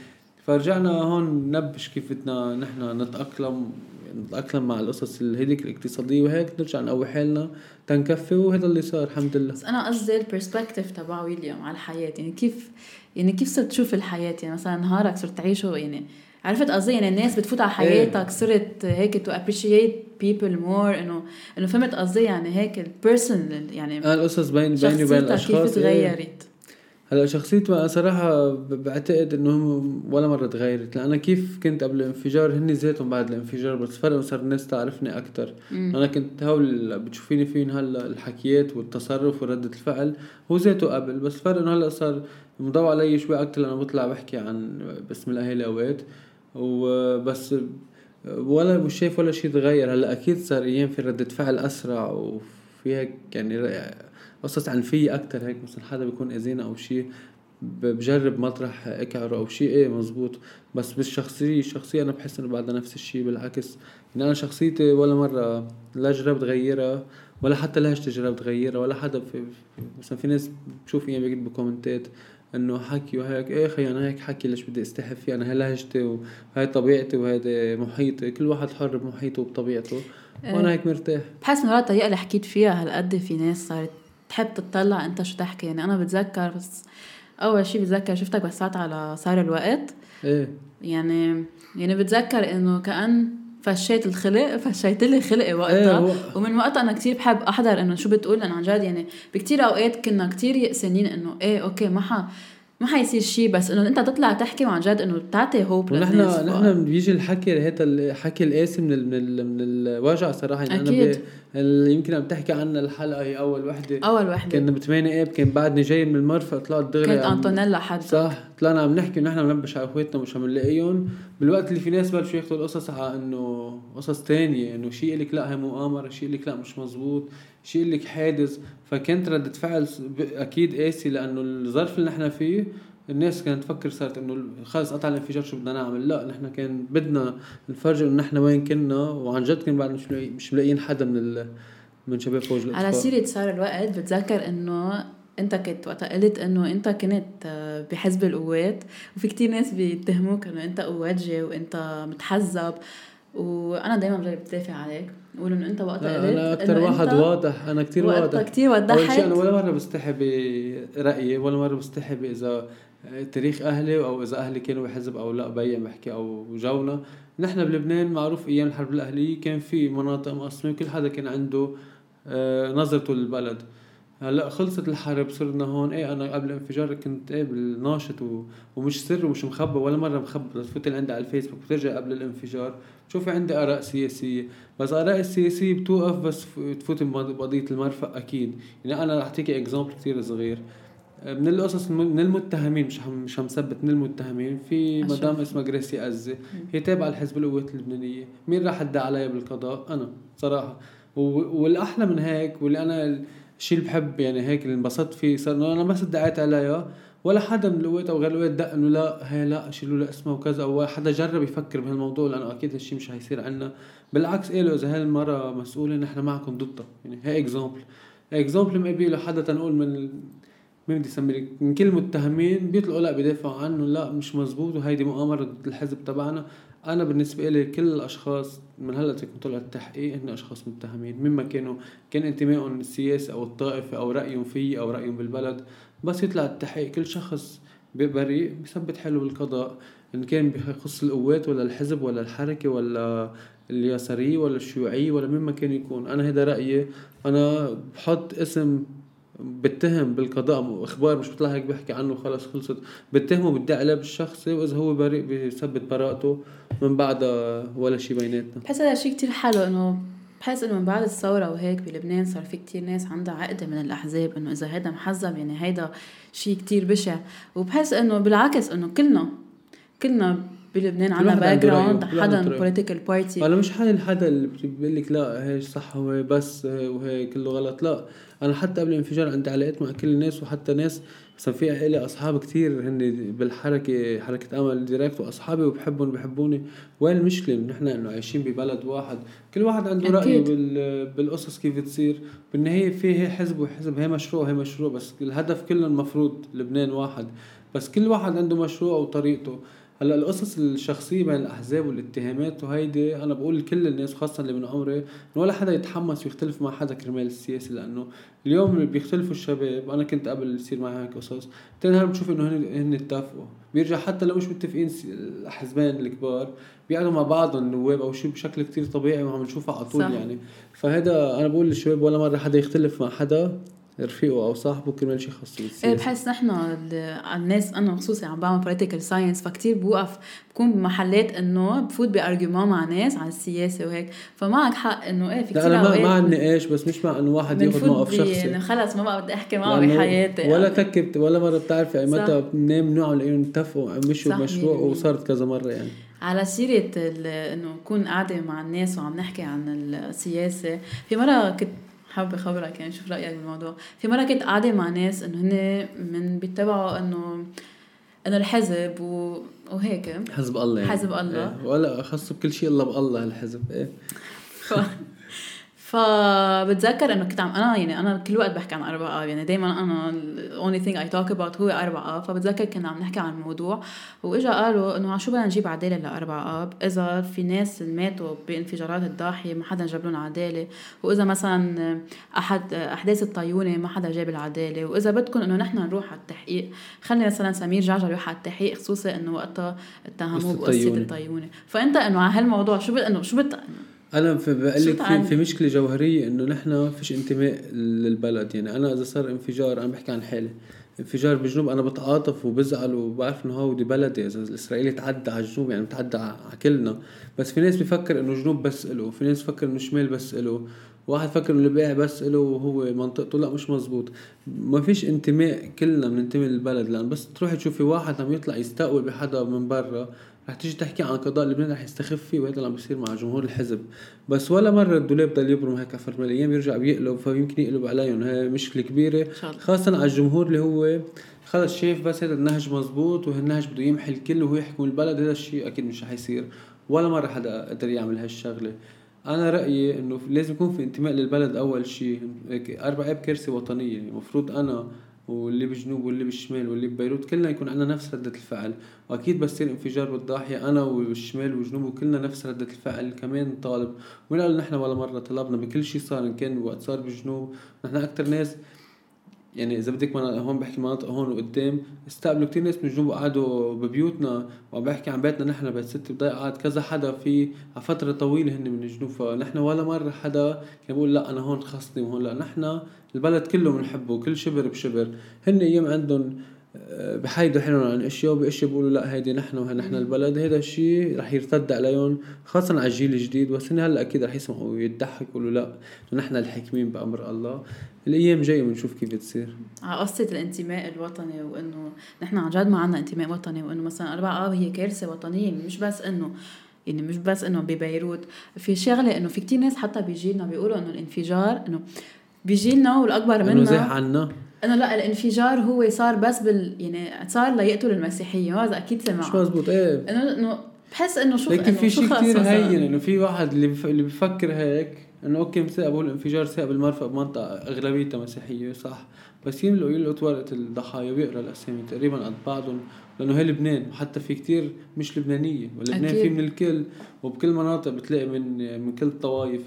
فرجعنا هون نبلش كيف بدنا نحن نتأقلم نتأقلم مع القصص اللي هيديك الاقتصادية وهيك نرجع نقوي حالنا تنكفي وهذا اللي صار الحمد لله. بس أنا قصدي ال perspective تبع ويليام على الحياة. يعني كيف يعني كيف صرت تشوف الحياة؟ يعني مثلا نهارك صرت تعيشه يعني عرفت قصدي؟ يعني الناس بتفوت على حياتك صرت هيك to appreciate people more انه إنه فهمت قصدي؟ يعني هيك ال person يعني أنا القصص بين بيني وبين الأشخاص كيف إيه. تغيرت هلأ شخصيتي أنا صراحة بعتقد إنه ولا مرة تغيرت لأن أنا كيف كنت قبل الانفجار هني ذاتهم بعد الانفجار بس فرق صار الناس تعرفني أكتر. مم. أنا كنت هول بتشوفيني فين هلأ الحكيات والتصرف وردة الفعل هو ذاته قبل بس فرق إنه هلأ صار مضوى علي شوي أكتر لأنه بطلع بحكي عن باسم الأهالي أوقات. وبس ولا مش شايف ولا شيء تغير هلا أكيد صار أيام في ردة فعل أسرع وفي هيك يعني قصص عنفية أكتر. هيك مثلا حدا بيكون اذينا أو شيء بجرب مطرح اكعره أو شيء إيه مزبوط. بس بالشخصية الشخصية أنا بحس إنه بعدها نفس الشيء بالعكس. يعني أنا شخصيتي ولا مرة لا جربت غيرها ولا حتى لهجتي جربت غيرها ولا حدا في مثلا في ناس بتشوف أيام بيكتبوا كومنتات إنه حكي وهيك. إيه خي أنا هيك حكي ليش بدي استحي فيه؟ أنا هي لهجتي وهي طبيعتي وهذا محيطي. كل واحد حر بمحيطه وبطبيعته. وأنا هيك مرتاح. بحس مرات الطريقة اللي حكيت فيها هالقد في ناس صارت تحب تطلع أنت شو تحكي. يعني أنا بتذكر بس أول شيء بتذكر شفتك بس على صار الوقت. إيه. يعني يعني بتذكر إنه كأن فشيت الخلق فشيت لي خلقي وقتها. هو- ومن وقتها أنا كتير بحب أحضر إنه شو بتقول لأن عن جد يعني بكتير أوقات كنا كتير يأسانين إنه إيه أوكي ما ما حيصير شيء بس إنه أنت تطلع تحكي وعن جد إنه بتعطي hope للناس نحن بيجي الحكي هذا الحكي القاسي من ال من ال من الوجع صراحة. يعني أكيد. أنا يمكن عم تحكي عنها الحلقة هي أول وحدة. أول وحدة. كنا ب 8 اب كان بعدني جاي من المرفأ طلعت دغري كانت عم- أنطونيلا حد. صح. طلعنا عم نحكي ونحن بنبش على إخواتنا مش عم نلاقيهم. بالوقت اللي في ناس بلشوا ياخذوا القصص على إنه قصص تانية إنه شيء لك لا هي مؤامرة شيء لك لا مش مزبوط. شيء لك حادث فكانت ردة فعل أكيد قاسي لأنه الظرف اللي نحن فيه الناس كانت تفكر صارت إنه خلص قطع الانفجار شو بدنا نعمل؟ لا نحن كان بدنا نفرجي إنه نحن وين كنا وعن جد كان بعد مش مش ملاقيين حدا من ال من شباب فوج الاطفاء على سيرة صار الوقت بتذكر إنه أنت كنت وقتها قلت إنه أنت كنت آه، بحزب القوات وفي كتير ناس بيتهموك إنه أنت قواتجي وأنت متحزب. وأنا دايما بجرب ادافع عليك. بقول إنه أنت وقتها قلت أنا أكثر واحد واضح أنا كثير واضح. شيء وضحت. أنا ولا مرة بستحي برأيي ولا مرة بستحي اذا تاريخ أهلي أو إذا أهلي كانوا بحزب أو لا بين بحكي أو جونا. نحن بلبنان معروف أيام الحرب الأهلية كان في مناطق مقسمة وكل حدا كان عنده آه، نظرته للبلد. هلأ خلصت الحرب صرنا هون. إيه أنا قبل الانفجار كنت إيه بالناشط و... ومش سر ومش مخبى ولا مرة مخبى بتفوت عندي على الفيسبوك بترجع قبل الانفجار. بتشوفي عندي آراء سياسية. بس آراء السياسية بتوقف بس تفوت بقضية المرفأ أكيد. يعني أنا رح أعطيكي اكزامبل كثير صغير. من القصص من المتهمين مش هم مش همثبت من المتهمين. في. مدام اسمها جريسي أزي هي تابعة لحزب القوات اللبنانية. مين راح ادعي عليها بالقضاء؟ أنا صراحة. و- والأحلى من هيك واللي أنا الشيء اللي بحب يعني هيك اللي انبسطت فيه صار إنه أنا بس ادعيت عليها ولا حدا من القوات أو غير القوات دق إنه لا هي لا شيلوا لها اسمها وكذا أو حدا جرب يفكر بهالموضوع لأنه أكيد هالشيء مش هيصير عنا. بالعكس قالوا إذا هاي المرة مسؤولة نحن معكم ضدها. يعني هي example example مقابله حدا تنقول من مين بدي اسمي لك من كل المتهمين بيطلعوا لا بيدافعوا عنه لا مش مزبوط وهيدي مؤامرة ضد الحزب تبعنا. أنا بالنسبة لي كل الأشخاص من هلأ تكون طلع التحقيق هن أشخاص متهمين. مما كانوا كان انتمائهم السياسي أو الطائفي أو رأيهم فيي أو رأيهم بالبلد. بس يطلع التحقيق كل شخص بريء بيثبت حاله بالقضاء. إن كان بخص القوات ولا الحزب ولا الحركة ولا اليسارية ولا الشيوعية ولا مما كان يكون. أنا هذا رأيي. أنا بحط اسم بتهم بالقضاء أخبار مش بطلع هيك بحكي عنه خلص خلصت. بتهمه بدي عليه بالشخصي وإذا هو بريء بيثبت براءته من بعدها ولا شيء بيناتنا. بحس هذا شيء كتير حلو إنه بحس إنه من بعد الثورة وهيك بلبنان صار في كتير ناس عندها عقدة من الأحزاب إنه إذا هيدا محزب يعني هيدا شيء كتير بشع. وبحس إنه بالعكس إنه كلنا كلنا بلبنان واحد background حدا. political party أنا مش حالي حدا اللي بيقول لك لا هي صح هو بس هي وهي كله غلط. لا أنا حتى قبل الانفجار عندي علاقات مع كل الناس وحتى ناس مثلا في لي أصحاب كتير هن بالحركة حركة أمل direct وأصحابي وبحبهم وبحبوني وين المشكلة؟ نحن إنه عايشين ببلد واحد. كل واحد عنده. بال بالقصص كيف تصير بالنهاية في هي حزب وحزب هي مشروع هي مشروع بس الهدف كله المفروض لبنان واحد. بس كل واحد عنده مشروع وطريقته. هلأ القصص الشخصية بين الأحزاب والاتهامات وهيدي أنا بقول لكل الناس خاصه اللي من عمري إنه ولا حدا يتحمس ويختلف مع حدا كرمال السياسة لأنه اليوم اللي بيختلفوا الشباب أنا كنت قبل يصير معي هيك قصص تاني نهار بشوف إنه هن هن اتفقوا. بيرجع حتى لو مش متفقين الحزبين الكبار بيقعدوا مع بعضهم النواب أو شيء بشكل كتير طبيعي وعم نشوفها على طول. يعني. فهذا أنا بقول للشباب ولا مرة حدا يختلف مع حدا. رفيقه أو صاحبه كرمال شيء خاص إيه بالسياسة بحس نحن ال- الناس أنا خصوصي عم بعمل political science فكتير بوقف بكون بمحلات إنه بفوت ب argument مع ناس على السياسة وهيك فمعك حق إنه إيه في لا كتير أنا ما مع النقاش بس مش مع إنه واحد ياخذ موقف شخصي إنه خلص ما بقى بدي أحكي معه بحياتي ولا يعني. تكبت ولا مرة بتعرفي أي متى صح. بننام نوع لأنه اتفقوا مشوا بمشروع بالمية. وصارت كذا مرة يعني على سيرة إنه نكون قاعدة مع الناس وعم نحكي عن السياسة في مرة كنت حابة خبرك يعني شوف رأيك بالموضوع في مرة كنت قاعدة مع ناس إنه هن من بيتبعوا إنه إنه الحزب و... وهيك حزب الله يعني حزب الله. إيه. ولا خاص بكل شيء إلا بالله الحزب إيه. *laughs* فبتذكر إنه كنت عم أنا يعني أنا كل وقت بحكي عن أربع اب يعني دائما أنا ال only thing I talk about هو أربع آب فبتذكر كنا عم نحكي عن الموضوع وإجا قالوا إنه شو بدنا نجيب عدالة لاربع اب إذا في ناس ماتوا بانفجارات الضاحية ما حدا جاب لهم عدالة وإذا مثلا أحد أحداث الطيونة ما حدا جاب العدالة وإذا بدكم إنه نحن نروح على التحقيق خلي مثلا سمير جعجع يروح على التحقيق خصوصا إنه وقتها اتهموه بقصة الطيونة. فأنت إنه على هالموضوع شو إنه شو بت أنا بقول لك في, في مشكلة جوهرية إنه نحن فيش انتماء للبلد. يعني أنا إذا صار انفجار أنا بحكي عن حالي. انفجار بجنوب أنا بتعاطف وبزعل وبعرف إنه هودي بلدي. إذا الاسرائيلي تعدى على الجنوب يعني بتعدى على كلنا. بس في ناس بيفكر إنه جنوب بس له في ناس بفكر إنه شمال بس له واحد فكر إنه الباقي بس له وهو منطقته. لا مش مزبوط. ما فيش انتماء كلنا بننتمي للبلد. لأن بس تروحي تشوفي واحد عم يطلع يستقوي بحدا من برا رح تيجي تحكي عن قضاء لبنان رح يستخف فيه وهذا اللي عم بيصير مع جمهور الحزب. بس ولا مرة الدولاب ضل يبرم هيك من الأيام يرجع بيقلب فيمكن يقلب عليهم. هي مشكلة كبيرة خاصة على الجمهور اللي هو خلص شايف بس هذا النهج مزبوط وهالنهج بده يمحي الكل وهو يحكم البلد هذا الشيء أكيد مش رح يصير. ولا مرة حدا قدر يعمل هالشغلة. أنا رأيي إنه لازم يكون في انتماء للبلد أول شيء. أربع اب كارثة وطنية. المفروض أنا واللي بالجنوب واللي بالشمال واللي ببيروت كلنا يكون عندنا نفس ردة الفعل. وأكيد بس يصير انفجار بالضاحية أنا والشمال والجنوب وكلنا نفس ردة الفعل. كمان طالب قال نحن ولا مرة طلبنا بكل شيء صار إن كان وقت صار بالجنوب نحن أكثر ناس يعني إذا بدك ما هون بحكي مناطق هون وقدام استقبلوا كثير ناس من الجنوب قعدوا ببيوتنا وعم بحكي عن بيتنا نحن بيت ستي بضيع قعد كذا حدا في على فترة طويلة هن من الجنوب فنحن ولا مرة حدا كان بيقول لا أنا هون خصني وهون لا نحن البلد كله بنحبه كل شبر بشبر هن أيام عندهم بحيدوا حالهم عن إشياء وبإشياء بيقولوا لا هيدي نحن وهي نحن البلد هيدا الشيء رح يرتد عليهم خاصة على الجيل الجديد. بس هن هلأ أكيد رح يسمعوا ويضحكوا يقولوا لا نحن الحاكمين بأمر الله. الأيام جاية بنشوف كيف بتصير. على قصة الانتماء الوطني وإنه نحن عن جد ما عندنا انتماء وطني وإنه مثلا أربع اب هي كارثة وطنية. مش بس إنه يعني مش بس إنه ببيروت. في شغلة إنه في كتير ناس حتى بيجينا بيقولوا إنه الانفجار إنه بيجي لنا والاكبر منا. انه زاح عنا. انه لا الانفجار هو صار بس بال يعني صار ليقتل المسيحيه هذا أكيد سمع مش مزبوط؟ إيه. إنه إنه بحس إنه شو لكن في شيء كثير هين إنه في واحد اللي بف... اللي بفكر هيك إنه أوكي مساء الانفجار ساء بالمرفأ بمنطقة أغلبيتها مسيحية صح. بس يملوا يلقوا ورقه الضحايا ويقرأ الأسامي تقريبا قد بعضهم لأنه هي لبنان. وحتى في كتير مش لبنانية. ولبنان في من الكل. وبكل مناطق بتلاقي من من كل الطوائف.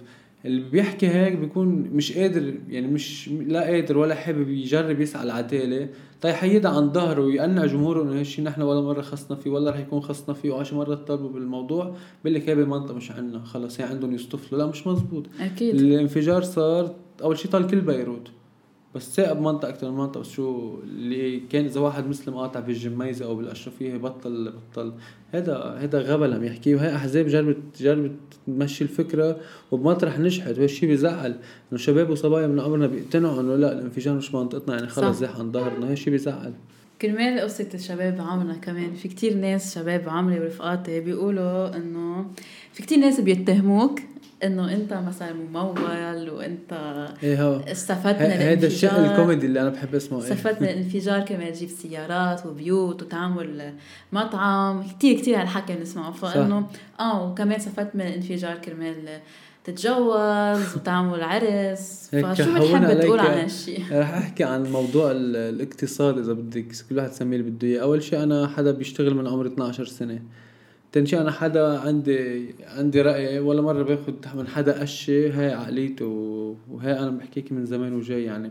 اللي بيحكي هيك بيكون مش قادر يعني مش لا قادر ولا حابب يجرب يسعى العداله طيب حيدها عن ظهره ويقنع جمهوره إنه هالشيء نحن ولا مرة خصنا فيه ولا رح يكون خصنا فيه وعشر مرات طلبوا بالموضوع بقول لك هي بمنطقه مش عنا خلص هي عندهم يصطفلوا لا مش مزبوط. أكيد. الانفجار صار أول شيء طال كل بيروت. بس ثاقب منطقة أكثر من منطقة. بس شو اللي كان إذا واحد مسلم قاطع بالجميزة أو بالأشرفية بطل بطل. هذا هذا غبل عم يحكي. وهي أحزاب جربت جربت تمشي الفكرة وبمطرح نجحت. وهالشيء بيزعل إنه شباب وصبايا من عمرنا بيقتنعوا إنه لا الانفجار مش منطقتنا يعني خلص زاح عن ظهرنا. هالشيء بيزعل. كرمال قصة الشباب عمرنا كمان. في كتير ناس شباب عمري ورفقاتي بيقولوا إنه في كتير ناس بيتهموك إنه أنت مثلا ممول وأنت إيه هو. استفدت من هذا الشيء الكوميدي اللي أنا بحب اسمعه إيه؟ استفدت من الانفجار كمان تجيب سيارات وبيوت وتعمل مطعم. كتير كتير هالحكي بنسمعه. فإنه آه وكمان استفدت من الانفجار كرمال تتجوز وتعمل عرس. فشو بتحب تقول عن هالشيء؟ رح أحكي عن موضوع الاقتصاد إذا بدك كل واحد يسميه اللي بده إياه، أول شيء أنا حدا بيشتغل من عمر 12 سنة. تاني شيء أنا حدا عندي عندي رأي ولا مرة باخذ من حدا قشة هاي عقليته وهي أنا بحكيك من زمان وجاي يعني.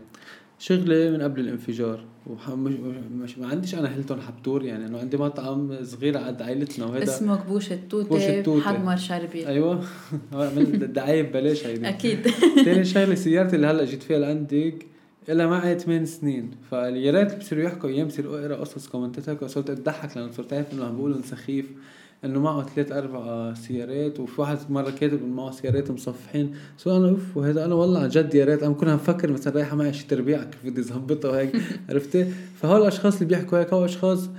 شغلي من قبل الانفجار ومش مش ما عنديش أنا هيلتون حبتور يعني إنه عندي مطعم صغير قد عائلتنا وهذا اسمه كبوش التوتة كبوش التوتة. حمر شربي أيوه. *laughs* دعاية ببلاش هيدي. أكيد. *laughs* ثاني شغلة سيارتي اللي هلأ جيت فيها لعندك إلها معي ثمان سنين. فيا ريت بصيروا يحكوا أيام بصير أقرأ قصص comment ات هيك صرت اضحك لأنه صرت عارف إنه عم بيقولوا سخيف. إنه معه ثلاث أربع سيارات وفي واحد مرة كاتب إنه معه سيارات مصفحين. so أنا أوف وهذا أنا والله عن جد يا ريت أنا كنت مفكر مثلا رايحة معي شي تربيع كيف بدي ظبطها وهيك *laughs* عرفتي؟ فهول الأشخاص اللي بيحكوا هيك هو أشخاص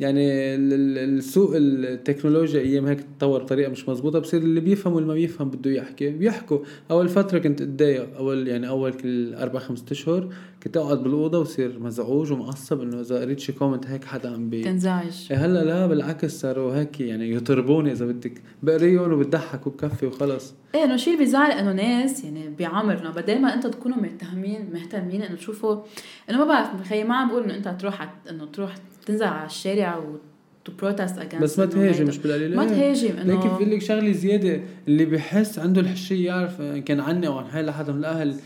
يعني السوق التكنولوجيا أيام هيك تطور بطريقة مش مزبوطه بصير اللي بيفهم واللي ما بيفهم بده يحكي بيحكوا. أول فترة كنت أتضايق أول يعني أول كل أربع خمسة أشهر كنت اقعد بالأوضة وصير مزعوج ومعصب إنه إذا قريت شي comment هيك حدا عم بي تنزعج. إيه هلأ لا بالعكس صاروا هيك يعني يطربوني إذا بدك. بقريهم وبتضحك وبكفي وخلص. إيه إنه شيء اللي بيزعل إنه ناس يعني بعمرنا بدل ما أنتم تكونوا مهتمين مهتمين إنه تشوفوا إنه ما بعرف خيي ما عم بقول إنه أنت تروح إنه تروح تنزل على الشارع و to protest بس ما تهاجم مش بالقليل. ما إيه. تهاجم لكن انه في لك شغلة زيادة اللي بحس عنده الحشيه يعرف إن كان عني أو عن حالي حدا من الأهل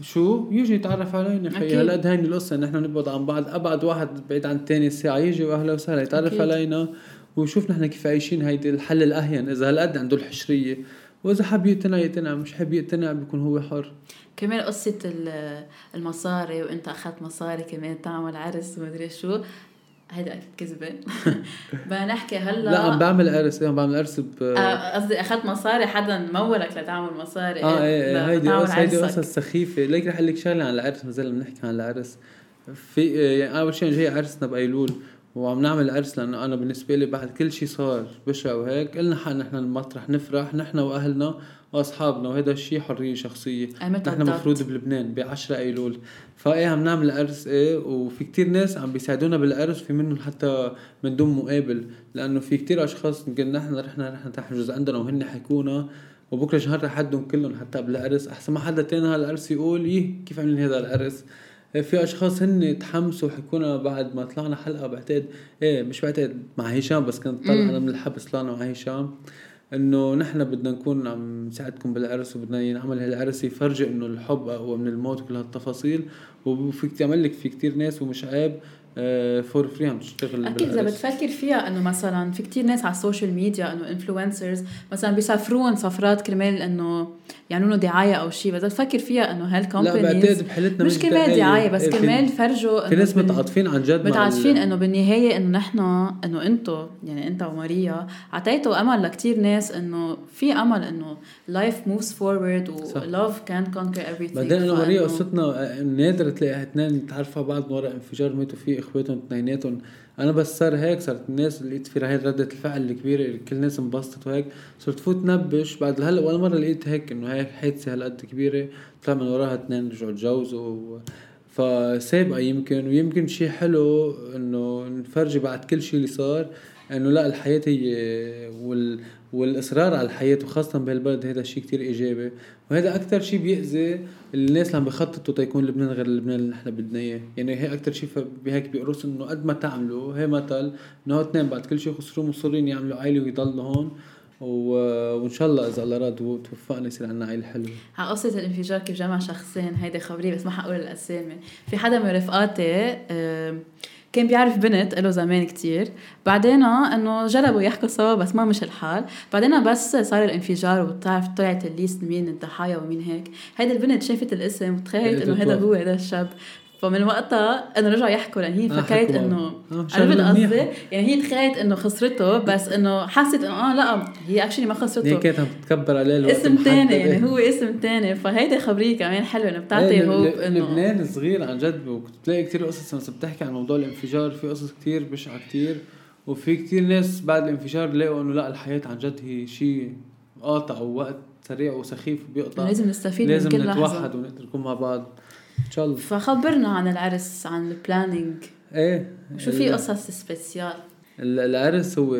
شو؟ يجي يتعرف علينا أكيد. خي هالقد هيني القصة نحن نبعد عن بعض أبعد واحد بعيد عن الثاني الساعة يجي وأهلا وسهلا يتعرف أكيد. علينا. ويشوف نحن كيف عايشين هيدي الحل الأهين. إذا هالقد عنده الحشرية وإذا حب يقتنع يقتنع. مش حب يقتنع بيكون هو حر. كمان قصة ال- المصاري وإنت أخذت مصاري كمان تعمل عرس ومدري شو. هيدا أكيد كذبة. *laughs* بدنا نحكي هلأ لا عم بعمل عرس إيه، عم بعمل عرس ب آه، قصدي أخذت مصاري حدا مولك لتعمل مصاري. آه إيه إيه هيدي قصص هيدي. قصص سخيفة. ليك رح أقول لك شغلة عن العرس ما زلنا بنحكي عن العرس. في إيه، يعني أول شيء جاي عرسنا بأيلول. وعم نعمل عرس لأنه أنا بالنسبة لي بعد كل شيء صار بشع وهيك قلنا حق نحن المطرح نفرح نحن وأهلنا وأصحابنا وهذا الشيء حرية شخصية. نحن؟ مفروض بلبنان ب 10 أيلول. فإيه عم نعمل عرس إيه وفي كتير ناس عم بيساعدونا بالعرس في منهم حتى من دون مقابل لأنه في كتير أشخاص يمكن نحن رحنا رح نحجز عندنا وهن حيكونا وبكرة شهر رح حدهم كلهم حتى قبل العرس أحسن ما حدا تاني هالعرس يقول يه كيف عاملين هذا العرس؟ في أشخاص هن تحمسوا حيكونا بعد ما طلعنا حلقة بعتقد إيه مش بعتقد مع هشام بس كنت طلع مم. أنا من الحبس طلعنا مع هشام. إنه نحن بدنا نكون عم نساعدكم بالعرس وبدنا نعمل هالعرس يفرجي إنه الحب أقوى من الموت وكل هالتفاصيل. وفيك تعمل لك في كتير ناس ومش عيب. for free عم تشتغل أكيد إذا. بتفكر فيها إنه مثلا في كتير ناس على ال social media إنه influencers مثلا بيسافرون سفرات كرمال إنه يعملوا دعاية أو شيء بس تفكر فيها إنه لا هال companies بعتقد بحالتنا مش كرمال دعاية بس كرمال فرجوا في ناس متعاطفين عن جد متعاطفين إنه بالنهاية إنه نحن إنه أنتم يعني أنت وماريا عطيتوا أمل لكتير ناس إنه في أمل إنه life moves forward صح. و love can conquer everything. بعدين أنا فإنه- قصتنا نادر تلاقي اثنين تعرفوا بعض من وراء انفجار ماتوا فيه إخواتهم اثنيناتهم. أنا بس صار هيك صارت الناس لقيت في هاي ردة الفعل الكبيرة كل الناس انبسطت وهيك. صرت فوت نبش بعد هلا ولا مرة لقيت هيك إنه هيك حادثة هالقد كبيرة. طلع من وراها اثنين رجعوا تجوزوا و... فسابقة يمكن ويمكن شيء حلو إنه نفرجي بعد كل شيء اللي صار. إنه لا الحياة هي وال... والإصرار على الحياة وخاصة بهالبلد هذا شيء كتير إيجابي. وهذا أكثر شيء بيأذي الناس اللي عم بيخططوا تيكون لبنان غير اللبنان اللي نحن بدنا إياه. يعني هي أكثر شيء بهيك بيقرص إنه قد ما تعملوا هي مثل إنه اثنين بعد كل شيء خسروا مصرين يعملوا عائلة ويضلوا هون. و... وإن شاء الله إذا الله راد وتوفقنا يصير عندنا عائلة حلوة. على قصة الانفجار كيف جمع شخصين هيدي خبرية بس ما حقول الأسامي. في حدا من رفقاتي آم، كان بيعرف بنت له زمان كتير. بعدين إنه جربوا يحكوا سوا بس ما مش الحال. بعدين بس صار الانفجار وبتعرف طلعت الليست مين الضحايا ومين هيك. هيدي البنت شافت الاسم وتخيلت إنه هذا هو هذا الشاب. فمن وقتها إنه رجعوا يحكوا لأن هي آه، فكرت إنه آه، عرفت شغلة قصدي. يعني هي تخيلت إنه خسرته بس إنه حست إنه آه لا هي اكشلي ما خسرته هي كانت عم تتكبر عليه الوقت اسم المحدد. تاني إيه. يعني هو اسم تاني فهيدي خبرية كمان حلوة إنه بتعطي إيه، هوب ل- إنه لبنان صغير عن جد وبتلاقي كتير قصص مثلا بتحكي عن موضوع الانفجار في قصص كتير بشعة كتير وفي كتير ناس بعد الانفجار لقوا إنه لا الحياة عن جد هي شيء قاطع ووقت سريع وسخيف بيقطع لازم نستفيد لازم من كل نتوحد لحظة ونقدر نكون مع بعض إن شاء الله. فخبرنا عن العرس عن ال planning إيه. شو في قصص spécial ال- العرس هو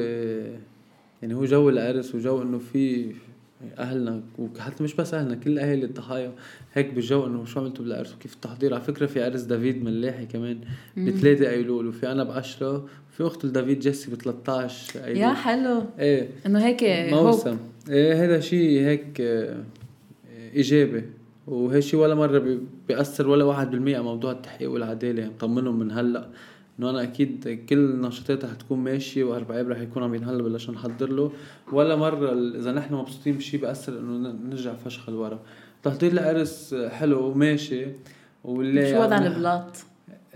يعني هو جو العرس وجو إنه في أهلنا وحتى مش بس أهلنا كل أهالي الضحايا هيك بالجو إنه شو عملتوا بالعرس وكيف التحضير. على فكرة في عرس دافيد ملاحي كمان بثلاثة ايلول وفي أنا بعشرة وفي أخت لدافيد جيسي ب 13 ايلول يا حلو. إيه. إنه هيك hop موسم. إيه هذا شيء هيك آه، ايجابي وهي شيء ولا بي- بيأثر ولا واحد بالمية موضوع التحقيق والعدالة. يعني مطمنهم من هلأ إنه أنا أكيد كل نشاطاتها حتكون ماشية وأربع رح يكون عم ينهلا بلشنا نحضر له. ولا ال- إذا نحن مبسوطين بشيء بيأثر إنه نرجع فشخ لورا. تحضير العرس حلو وماشي واللي شو وضع البلاط؟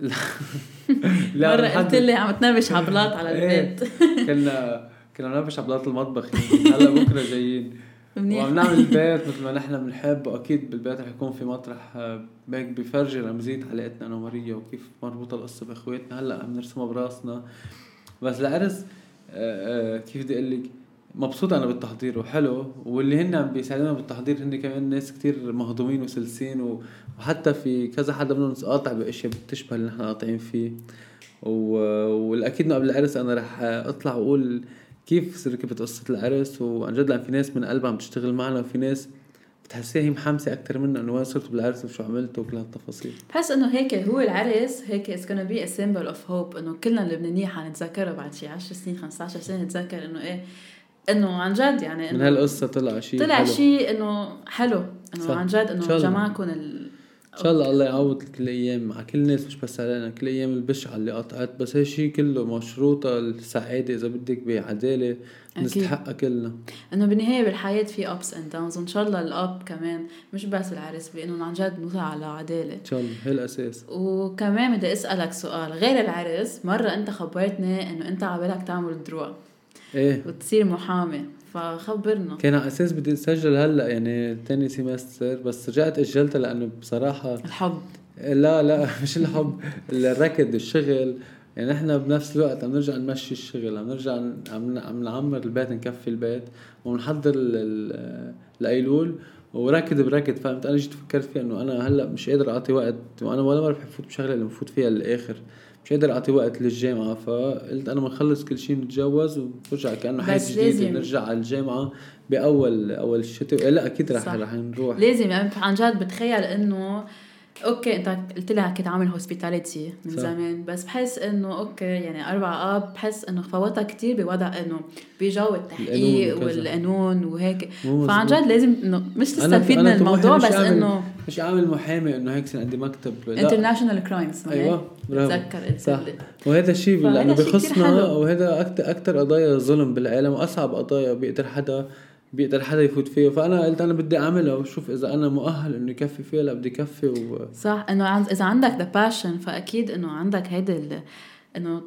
*laughs* لا. مرة عم قلت لي عم تنبش على بلاط على إيه. البيت. كنا كنا ننبش على بلاط المطبخ. يعني. هلأ بكرة جايين. منيح. وعم نعمل *laughs* البيت مثل ما نحن بنحب وأكيد بالبيت رح يكون في مطرح آه، هيك بفرجي رمزية علاقتنا أنا وماريا وكيف مربوطة القصة بإخواتنا. هلأ عم نرسمها براسنا. بس العرس آه، آه، كيف بدي أقول لك مبسوط أنا بالتحضير وحلو. واللي هن عم بيساعدونا بالتحضير هن كمان ناس كتير مهضومين وسلسين وحتى في كذا حدا منهم قاطع بأشياء بتشبه اللي نحن قاطعين فيه. والأكيد إنه قبل العرس أنا رح أطلع وأقول كيف ركبت قصه العرس وعن جد لأن في ناس من قلبها عم تشتغل معنا وفي ناس بتحسيها هي محمسه أكثر منا إنه وين صرت بالعرس وشو عملت وكل هالتفاصيل بحس إنه هيك هو العرس هيك it's gonna be a symbol of hope إنه كلنا اللبنانيين حنتذكرها بعد شي 10 سنين 15 سنة نتذكر إنه إيه إنه عن جد يعني من إنه هالقصة طلع شيء طلع. شيء إنه حلو إنه. عن جد إنه. جمعكم ال إن شاء الله الله يعوض كل الأيام مع كل الناس مش بس علينا كل الأيام البشعة اللي قطعت. بس هالشي كله مشروطة السعادة. إذا بدك بعدالة. نستحقها كلنا. إنه بالنهاية بالحياة في ups and downs. وإن شاء الله الاب كمان مش بس العرس بإنه عن جد نوصل على عدالة. إن شاء الله. هي الأساس. وكمان بدي أسألك سؤال. غير العرس مرة أنت خبرتني إنه أنت عبالك تعمل دروع إيه. وتصير محامي. فخبرنا. كان على أساس بدي أسجل هلأ يعني تاني سيمستر بس رجعت أجلتها لأنه بصراحة الحب. لا لا *laughs* مش الحب الركض الشغل. يعني إحنا بنفس الوقت عم نرجع نمشي الشغل عم نرجع عم عم نعمر البيت نكفي البيت ال- الايلول وركض بركض فهمت؟ أنا جيت فكرت فيها إنه أنا هلأ مش قادر أعطي وقت وأنا ولا مرة بحب فوت بشغلة اللي بفوت فيها للآخر. مش قادر اعطي وقت للجامعة فقلت أنا بنخلص كل شيء نتجوز ونرجع كأنه حياة جديدة نرجع على الجامعة بأول أول الشتاء لا أكيد رح صح. رح نروح لازم يعني عن جد بتخيل إنه okay أنت قلت لي كنت عامل hospitality من صح. زمان بس بحس إنه okay يعني أربع آب بحس إنه فوتها كتير بوضع إنه بجو التحقيق. والقانون وهيك فعن. جد لازم إنه مش تستفيد من الموضوع بس إنه مش عامل محامي إنه هيك عندي مكتب؟ international crimes أيوه برافو. بتذكر صح. وهذا الشيء لأنه كتير بخصنا. وهذا أكثر أكثر قضايا ظلم بالعالم وأصعب قضايا بيقدر حدا بيقدر حدا يفوت فيه فأنا قلت أنا بدي اعملها وشوف إذا أنا مؤهل إنه يكفي فيها لا بدي كفي و... صح. إنه عن- إذا عندك the passion فأكيد إنه عندك هيدا ال- إنه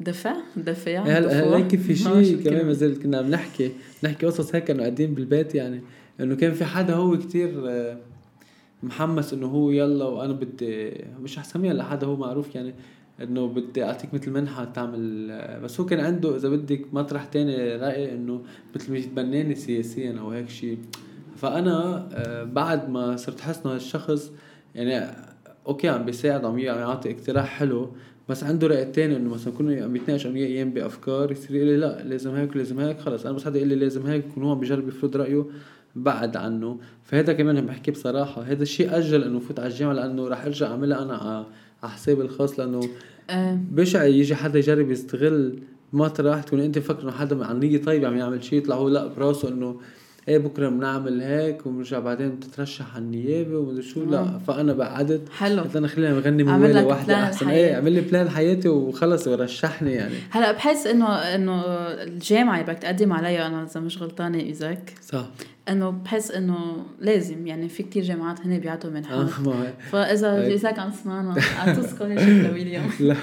دفع دفع هلا دفوع. هيك في *laughs* شيء كمان. ما زلت كنا عم نحكي؟ نحكي قصص هيك انه قاعدين بالبيت يعني إنه كان في حدا هو كتير آه، محمس إنه هو يلا وأنا بدي مش حسميها لحدا هو معروف يعني إنه بدي أعطيك مثل منحة تعمل بس هو كان عنده إذا بدك مطرح تاني رأي إنه مثل ما يتبناني سياسيا أو هيك شيء فأنا آه، بعد ما صرت حس إنه هالشخص يعني okay عم بيساعد عم يعطي اقتراح حلو بس عنده رأي تاني إنه مثلا كنا عم يتناقش أنا أيام بافكار يصير يقول لي لأ لازم هيك ولازم هيك خلص أنا بس حدا يقول لي لازم هيك يكون هو عم بيجرب يفرض رأيه. بعد عنه. فهذا كمان بحكي بصراحة. هذا الشيء أجل إنه فوت على الجامعة لأنه رح أرجع أعملها أنا على حسابي الخاص لأنه آه، بشع يجي حدا يجرب يستغل مطرح تكون أنت فكر إنه حدا عن نية طيبه عم يعمل شيء يطلع هو لا براسه إنه إيه بكرة بنعمل هيك وبنرجع بعدين بتترشح على النيابه ومدري شو. لا آه. فأنا بعدت. حلو. قلت أنا خلينا نغني واحدة plan أحسن. إيه اعمل لي plan حياتي وخلص ورشحني يعني. هلا بحس انه إنه الجامعة اللي بدك تقدم عليها أنا إذا مش غلطانة USEK. صح. إنه بحس إنه لازم يعني في كتير جامعات هن بيعطوا منحات *laughs* فإذا هيك. USEK عم تسمعنا اعطوا scholarship لويليام لا.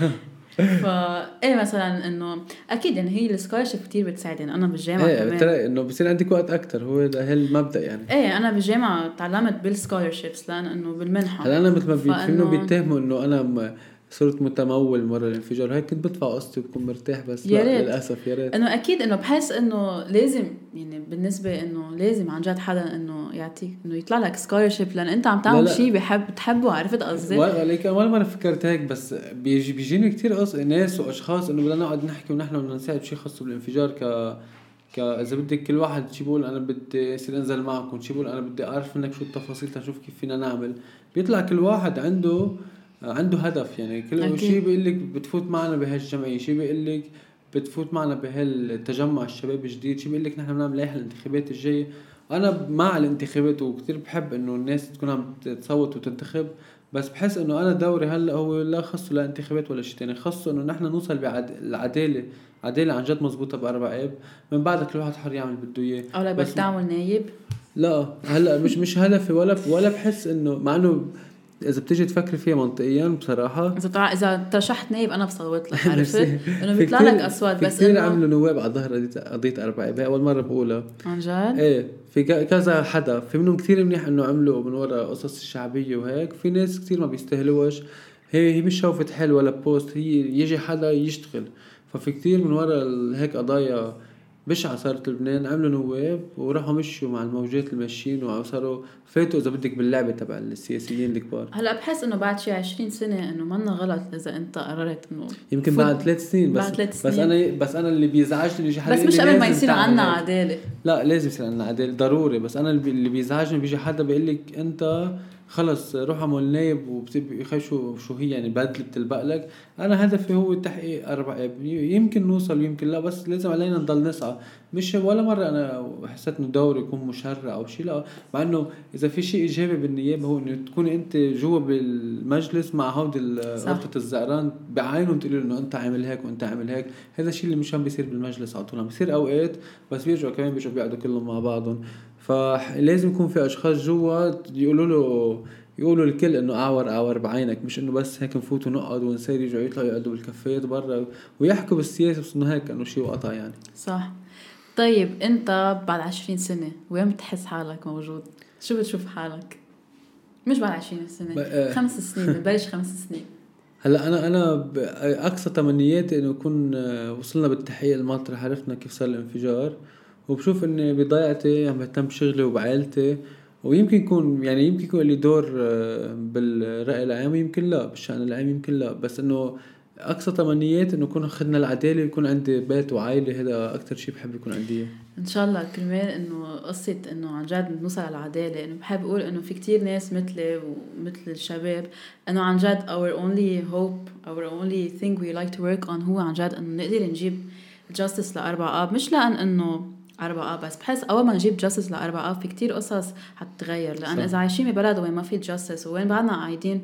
فا إيه مثلا إنه أكيد يعني هي ال scholarship كتير بتساعد يعني أنا بالجامعة إيه كمان. بتلاقي إنه بصير عندك وقت أكثر هو ده هي المبدأ يعني. إيه أنا بالجامعة تعلمت بال scholarships لأن إنه بالمنحة. هلأ أنا مثل ما بي- فإنه- في انه بيتهموا إنه أنا صرت متمول مرة الانفجار هيك كنت بدفع قسطي وبكون مرتاح بس يا لا ريت. للأسف يا ريت إنه أكيد إنه بحس إنه لازم يعني بالنسبة إنه لازم عن جد حدا إنه يعطيك إنه يطلع لك scholarship لأن أنت عم تعمل. شيء بحب بتحبه عرفت قصدي؟ ولكن ولا مرة فكرت هيك بس بيجي بيجيني كثير قص ناس وأشخاص إنه بدنا نقعد نحكي ونحن بدنا نساعد بشيء خاص بالانفجار ك ك إذا بدك كل واحد شي بيقول أنا بدي أصير أنزل معكم شي بيقول أنا بدي أعرف منك شو التفاصيل تنشوف كيف فينا نعمل بيطلع كل واحد عنده عنده هدف يعني كل. شيء بيقول لك بتفوت معنا بهالجمعية شيء بيقول لك بتفوت معنا بهالتجمع الشباب الجديد شيء بيقول لك نحن بنعمل لائحه الانتخابات الجاية. أنا مع الانتخابات وكثير بحب إنه الناس تكون عم تصوت وتنتخب بس بحس إنه أنا دوري هلأ هو لا خصه لا انتخابات ولا شيء ثاني خصه إنه نحن نوصل بالعداله عدالة عن جد مزبوطه بأربع اب من بعد كل واحد حر يعمل بده إياه. أو لك بدك بس- تعمل نايب. لا هلأ مش مش هدفي ولا ولا بحس إنه مع إنه إذا بتيجي تفكري فيها منطقيا بصراحة. إذا طلع إذا ترشحت نايب أنا بصوت لك *laughs* عرفت؟ إنه بيطلع لك أصوات بس كثير عملوا نواب على ظهر قضيه قضية أربع هي أول مرة بقولها. عن جد؟ إيه في كذا حدا. في منهم كثير منيح إنه عملوا من ورا قصص الشعبية وهيك. في ناس كثير ما بيستاهلوش هي هي مش شوفة حل ولا بوست هي يجي حدا يشتغل. ففي كثير من ورا هيك قضايا بشعة صارت لبنان عملوا نواب وراحوا مشوا مع الموجات الماشيين وصاروا فاتوا إذا بدك باللعبة تبع السياسيين الكبار هلا بحس إنه بعد شي 20 سنة إنه منا غلط إذا أنت قررت إنه يمكن بعد ثلاث سنين بس بعد ثلاث بس سنين. أنا بس أنا اللي بيزعجني يجي حدا بس مش قبل ما يصير عنا. عدالة لا لازم يصير عندنا عدالة ضروري بس أنا اللي بيزعجني بيجي حدا بيقول لك أنت خلص روح على النايب وبتبقى شو شو هي يعني بدله بتلبق لك. أنا هدفي هو تحقيق أربع يمكن نوصل يمكن لا بس لازم علينا نضل نسعى. مش ولا مرة أنا حسيت إنه دوري يكون مشرع أو شيء لا. مع إنه إذا في شيء إيجابي بالنيابة هو إنه تكون أنت جوا بالمجلس مع هودي. غرفه الزعران بعينهم تقول إنه أنت عامل هيك وأنت عامل هيك. هذا الشيء اللي مش عم بيصير بالمجلس على طول. عم بيصير أوقات بس بيرجعوا كمان بيرجعوا بيقعدوا كلهم مع بعضهم. فلازم يكون في أشخاص جوا يقولوا له يقولوا الكل إنه اعور اعور بعينك مش إنه بس هيك نفوت ونقعد ونصير يرجعوا يطلعوا يقعدوا بالكافيات برا ويحكوا بالسياسة بس إنه هيك إنه شيء وقطع يعني. صح. طيب أنت بعد 20 سنة وين بتحس حالك موجود؟ شو بتشوف حالك؟ مش بعد 20 ب- سنه آه. خمس سنين *laughs* ببلش خمس سنين. هلأ أنا أنا أقصى تمنياتي إنه يكون آه، وصلنا بالتحقيق المطرح عرفنا كيف صار الانفجار. وبشوف اني بضيعتي عم بهتم بشغلي وبعائلتي ويمكن يكون يعني يمكن يكون لي دور آه، بالرأي العام يمكن لا بالشأن العام يمكن لا. بس إنه أقصى تمنيات إنه يكون اخذنا العدالة ويكون عندي بيت وعائلة هذا أكثر شيء بحب يكون عندي. إن شاء الله كرمال إنه قصة إنه عن جد نوصل على العدالة. إنه بحب أقول إنه في كتير ناس مثلي ومثل الشباب إنه عن جد our only hope our only thing we like to work on هو عن جد إنه نقدر نجيب justice لاربع آب. مش لأن إنه أربعة آب بس بحس أول ما نجيب justice لأربعة آب في كتير قصص حتتغير لأن صح. إذا عايشين ببلد وين ما في justice وين بعدنا قاعدين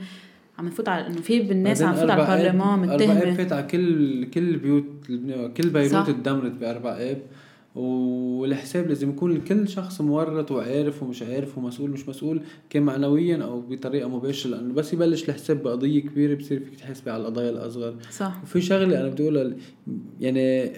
عم نفوت على إنه في بالناس عم نفوت على آب- البرلمان أربع آب متهمة فات على كل كل بيوت كل بيروت. تدمرت بأربع آب والحساب لازم يكون كل شخص مورط وعارف ومش عارف ومسؤول مش مسؤول كان معنويا أو بطريقة مباشرة لأنه بس يبلش الحساب بقضية كبيرة بصير فيك تحاسبي على القضايا الأصغر صح وفي شغلة أنا بدي أقولها يعني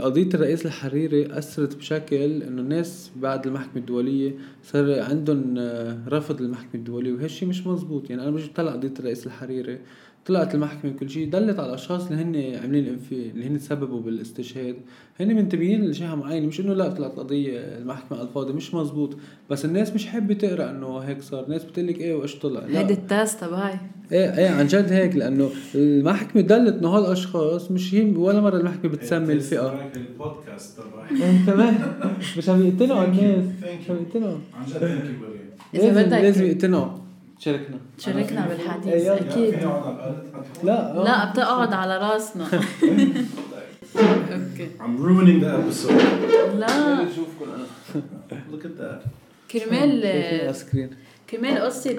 قضية الرئيس الحريري أثرت بشكل إنه الناس بعد المحكمة الدولية صار عندهم آه، رفض للمحكمة الدولية وهالشي مش مزبوط. يعني أنا بجي بطلع قضية الرئيس الحريري طلعت المحكمة كل شيء دلت على الأشخاص اللي هن عاملين الانفي اللي هن تسببوا بالاستشهاد. هن منتبهين لجهة معينة مش إنه لا طلعت قضية المحكمة على الفاضي مش مزبوط. بس الناس مش حابة تقرأ إنه هيك صار. الناس بتقلك إيه وإيش طلع. هيدي ال thesis تبعي. إيه إيه عن جد هيك لأنه المحكمة دلت إنه هالأشخاص مش هي ولا مرة المحكمة بتسمي الفئة. البودكاست تبعي. كمان مش عم يقتنعوا Thank you. الناس مش عم يقتنعوا. عن جد thank you لازم بدك- لازم يقتنعوا. شاركنا. شاركنا بالحديث إيه، يلا. أكيد. لا آه. لا بتقعد على راسنا. *laughs* okay. I'm ruining the episode. لا. *laughs* شوفكم أنا Look at that. كرمال كرمال قصة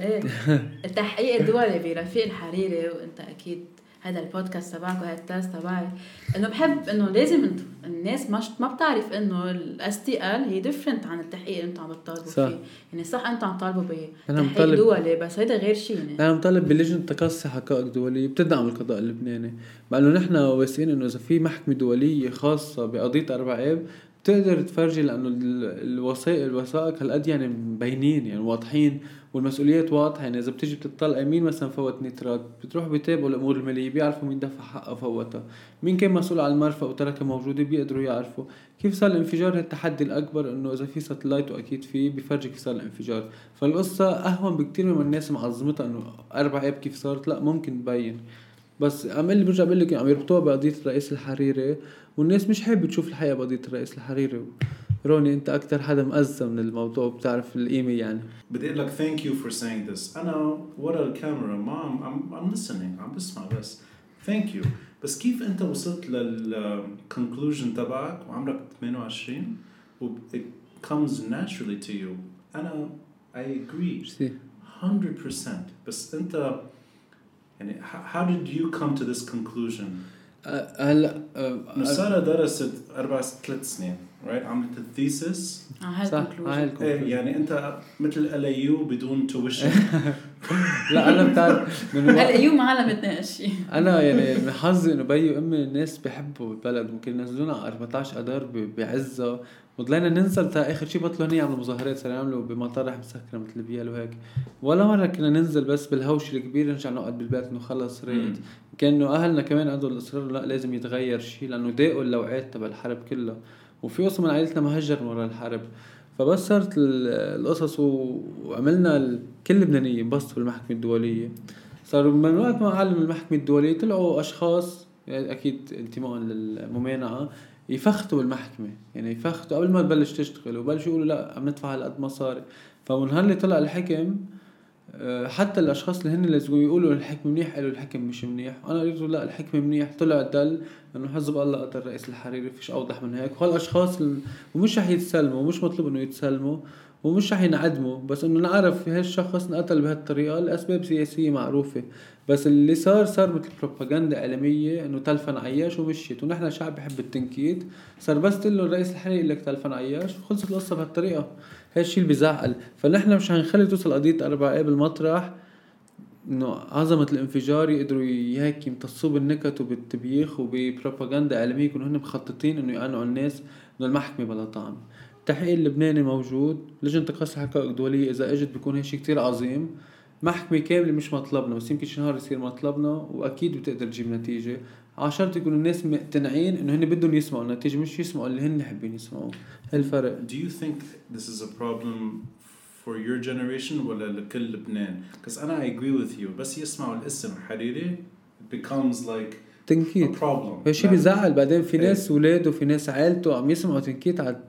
إيه. *laughs* التحقيق الدولي برفيق الحريري وأنت أكيد هذا البودكاست تبعك وهذا ال thesis تبعي. إنه بحب إنه لازم انتو الناس مش ما بتعرف إنه ال STL هي different عن التحقيق اللي أنتم عم بتطالبوا صح. فيه. يعني صح أنتم عم تطالبوا بتحقيق دولي بس هيدا غير شيء يعني. أنا مطالب بلجنة تقصي حقائق دولية بتدعم القضاء اللبناني. مع إنه نحن واثقين إنه إذا في محكمة دولية خاصة بقضية أربع اب بتقدر تفرجي لأنه ال- الوثائق الوثائق هالقد يعني مبينين يعني واضحين. والمسؤوليات واضحة. يعني إذا بتيجي بتطلعي مين مثلا فوت نيترات بتروح بيتابعوا الأمور المالية بيعرفوا مين دفع حقه فوتها. مين كان مسؤول على المرفأ وتركها موجودة؟ بيقدروا يعرفوا. كيف صار الانفجار؟ التحدي الأكبر إنه إذا في satellite وأكيد في بيفرجي كيف صار الانفجار. فالقصة أهون بكتير مما الناس معظمتها إنه أربع اب كيف صارت؟ لا ممكن تبين. بس عم اللي برجع بقول لك عم يربطوها بقضية الرئيس الحريري والناس مش حابة تشوف الحقيقة بقضية الرئيس الحريري. روني أنت أكثر حدا مأذى من الموضوع وبتعرف القيمة يعني. بدي أقول لك thank you for saying this. أنا ورا الكاميرا ما I'm, I'm, I'm listening عم بسمع بس. Thank you. بس كيف أنت وصلت لل conclusion تبعك وعمرك 28 و it comes naturally to you. أنا I agree. ميرسي 100% بس انت يعني how- did you come to this conclusion? هلا سارة درست أربع ثلاث سنين. Right? عملت ال thesis على صح إيه ال conclusion يعني أنت مثل ال U بدون tuition *laughs* لا أنا بتعرف من هلا ما علمتنا هالشيء أنا يعني من حظي إنه بيي وأمي الناس بيحبوا البلد. ممكن ينزلونا على 14 اذار ب- بعزة. وضلينا ننزل تا آخر شيء بطلوا هني يعملوا مظاهرات صاروا يعملوا بمطارح مسكره مثل بيال وهيك ولا مرة كنا ننزل بس بالهوش الكبير نرجع نقعد بالبيت انه خلص ريت. كانوا أهلنا كمان عندهم الإصرار لا لازم يتغير شيء لأنه ضاقوا اللوعات تبع الحرب كلها. وفي قصة من عائلتنا ما هجر ورا الحرب. فبس صارت ال- القصص وعملنا كل لبنانية انبسطوا بالمحكمة الدولية. صاروا من وقت ما علم المحكمة الدولية طلعوا أشخاص يعني أكيد انتماء للممانعة يفختوا بالمحكمة يعني يفختوا قبل ما تبلش تشتغل وبلشوا يقولوا لا عم ندفع هالقد مصاري فمن هاللي طلع الحكم آه، حتى الأشخاص اللي هن لازم يقولوا الحكم منيح قالوا الحكم مش منيح. أنا قلت لا الحكم منيح. طلع دل إنه حزب الله قتل رئيس الحريري فيش أوضح من هيك. وهالاشخاص ال- ومش رح يتسلموا ومش مطلوب إنه يتسلموا ومش رح ينعدموا. بس إنه نعرف هالشخص انقتل بهالطريقة لأسباب سياسية معروفة. بس اللي صار صار مثل بروباغندا إعلامية إنه تلفن عياش ومشيت. ونحن شعب بحب التنكيد. صار بس تقول له الرئيس الحريري لك تلفن عياش. وخلصت القصة بهالطريقة. هاي الشيء اللي بيزعل فنحن مش حنخلي توصل قضية أربع اب المطرح إنه عظمة الانفجار يقدروا هيك يمتصوه بالنكت وبالتبييخ وببروباغندا إعلامية يكونوا هن مخططين إنه يقنعوا الناس إنه المحكمة بلا طعم. التحقيق اللبناني موجود. لجنة تقصي الحقائق الدوليه إذا إجت بيكون هي شيء كتير عظيم. محكمة كاملة مش مطلبنا بس يمكن شي نهار يصير مطلبنا وأكيد بتقدر تجيب نتيجة. عشرة يكونوا الناس مقتنعين إنه هن بدهم يسمعوا النتيجة مش يسمعوا اللي هن حابين يسمعوه هالفرق Do you think this is a problem for your generation ولا لكل لبنان؟ Because أنا I agree with you بس يسمعوا الاسم حريري it becomes like a تنكيت problem. هالشي لا. بيزعل بعدين في إيه. ناس ولاده وفي ناس عائلته عم يسمعوا تنكيت على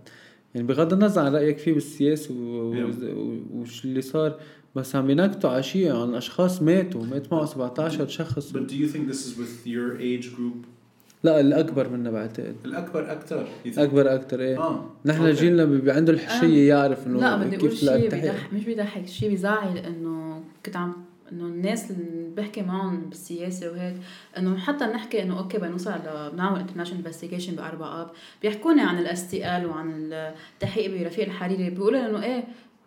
يعني بغض النظر عن رأيك فيه بالسياسة و... Yeah. و... وش اللي صار بس عم ينكتوا على شيء عن اشخاص ماتوا مات معه 17 شخص But do you think this is with your age group? لا الأكبر منا بعتقد الأكبر أكتر. You think? اكبر أكثر إيه آه. نحن okay. جيلنا بيبقى عنده الحشرية يعرف إنه لا بدي أقول شيء. بيضحك مش بيضحك شيء بيزعل إنه كنت عم إنه الناس اللي بحكي معهم بالسياسة وهيك إنه حتى نحكي إنه okay بدنا نوصل ل بنعمل international investigation باربع آب بيحكوني عن ال STL وعن التحقيق برفيق الحريري بيقولوا إنه إيه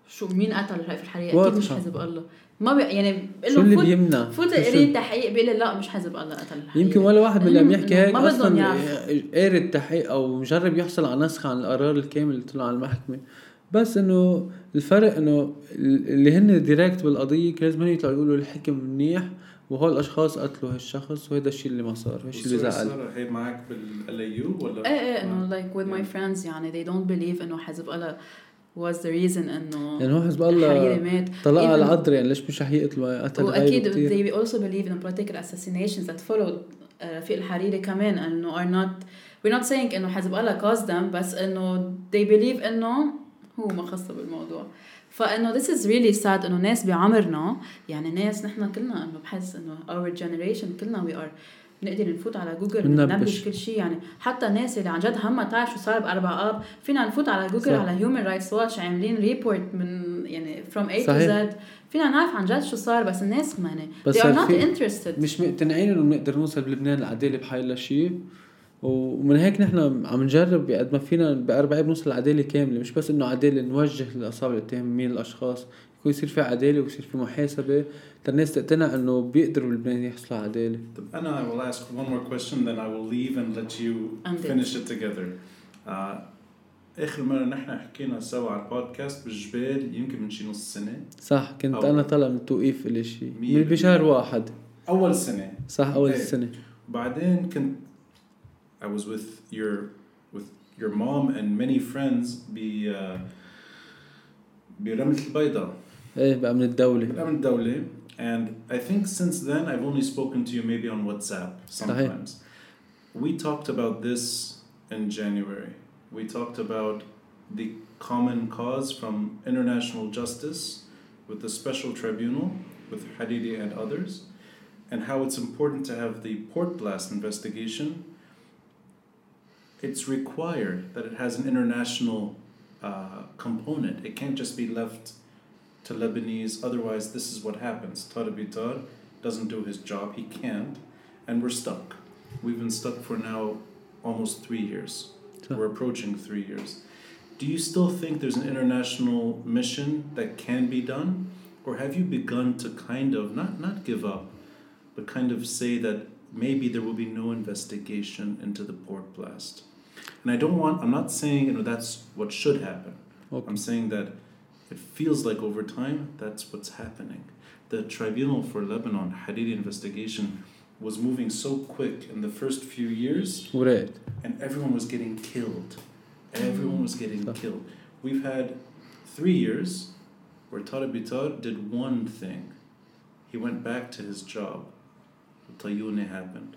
شو مين قتل رفيق الحريري أكيد مش. حزب الله. ما بي يعني بقول شو اللي له فوت بيمنع؟ فوت قري التحقيق بيقول لي لا مش حزب الله قتل الحريري يمكن ولا واحد من اللي عم المهم يحكي هيك ما بدهم أصلا يعرفوا. قاري التحقيق أو مجرب يحصل على نسخ عن القرار الكامل اللي طلع على المحكمة. بس إنه الفرق إنه اللي هن direct بالقضية كان لازم يطلعوا يقولوا الحكم منيح وهول الأشخاص قتلوا هالشخص وهذا الشيء اللي ما صار هالشيء اللي زعل. سارة هي معك بال U ولا؟ إيه إيه إنه like with my friends يعني they don't believe إنه حزب الله was the reason إنه يعني هو حزب الله مات. طلع على العذر يعني ليش مش رح يقتلوا قتل وأكيد they also believe in political assassinations that followed رفيق الحريري كمان إنه are not we're not saying إنه حزب الله caused them بس إنه they believe إنه هو ما خصه بالموضوع. فإنه this is really sad إنه ناس بعمرنا يعني ناس نحن كلنا إنه بحس إنه our generation كلنا we are بنقدر نفوت على جوجل. بنبلش كل شيء. يعني حتى الناس اللي عن جد همها تعرف شو صار باربع آب. فينا نفوت على جوجل صح. على هيومن رايتس واتش عاملين report من يعني A to صحيح. Z. فينا نعرف عن جد شو صار بس الناس ما يعني. بس they are not interested. مش مقتنعين إنه بنقدر نوصل بلبنان العداله بحيلا شيء ومن هيك نحن عم نجرب قد ما فينا بأربع بنوصل لعدالة كاملة. مش بس إنه عدالة نوجه الأصابع الاتهام مين الأشخاص. يكون يصير في عدالة ويصير في محاسبة. تا الناس تقتنع إنه بيقدروا بلبنان يحصلوا على عدالة. طب أنا I will ask one more question then I will leave and let you finish it together. آه آخر مرة نحن حكينا سوا على البودكاست بالجبال يمكن من شي نص سنة. صح كنت أنا طالع من التوقيف اللي شيء بشهر. واحد. أول سنة. صح أول إيه. السنة بعدين كنت I was with your with your mom and many friends ب uh, برملة البيضاء. ايه بقى من الدولة بالأمن الدولي and I think since then I've only spoken to you maybe on WhatsApp sometimes. We talked about this in January. We talked about the common cause from international justice with the special tribunal with Hariri and others and how it's important to have the port blast investigation. It's required that it has an international uh, component. It can't just be left to Lebanese, otherwise, this is what happens. Tarabitar doesn't do his job, he can't, and we're stuck. We've been stuck for now almost three years. So. We're approaching three years. Do you still think there's an international mission that can be done? Or have you begun to kind of, not, not give up, but kind of say that maybe there will be no investigation into the port blast? And I don't want, I'm not saying you know, that's what should happen. Okay. I'm saying that it feels like over time that's what's happening. The Tribunal for Lebanon hadid investigation was moving so quick in the first few years. Right. And everyone was getting killed. Mm-hmm. Everyone was getting killed. We've had three years where Tarabitar did one thing. He went back to his job. Tayune happened.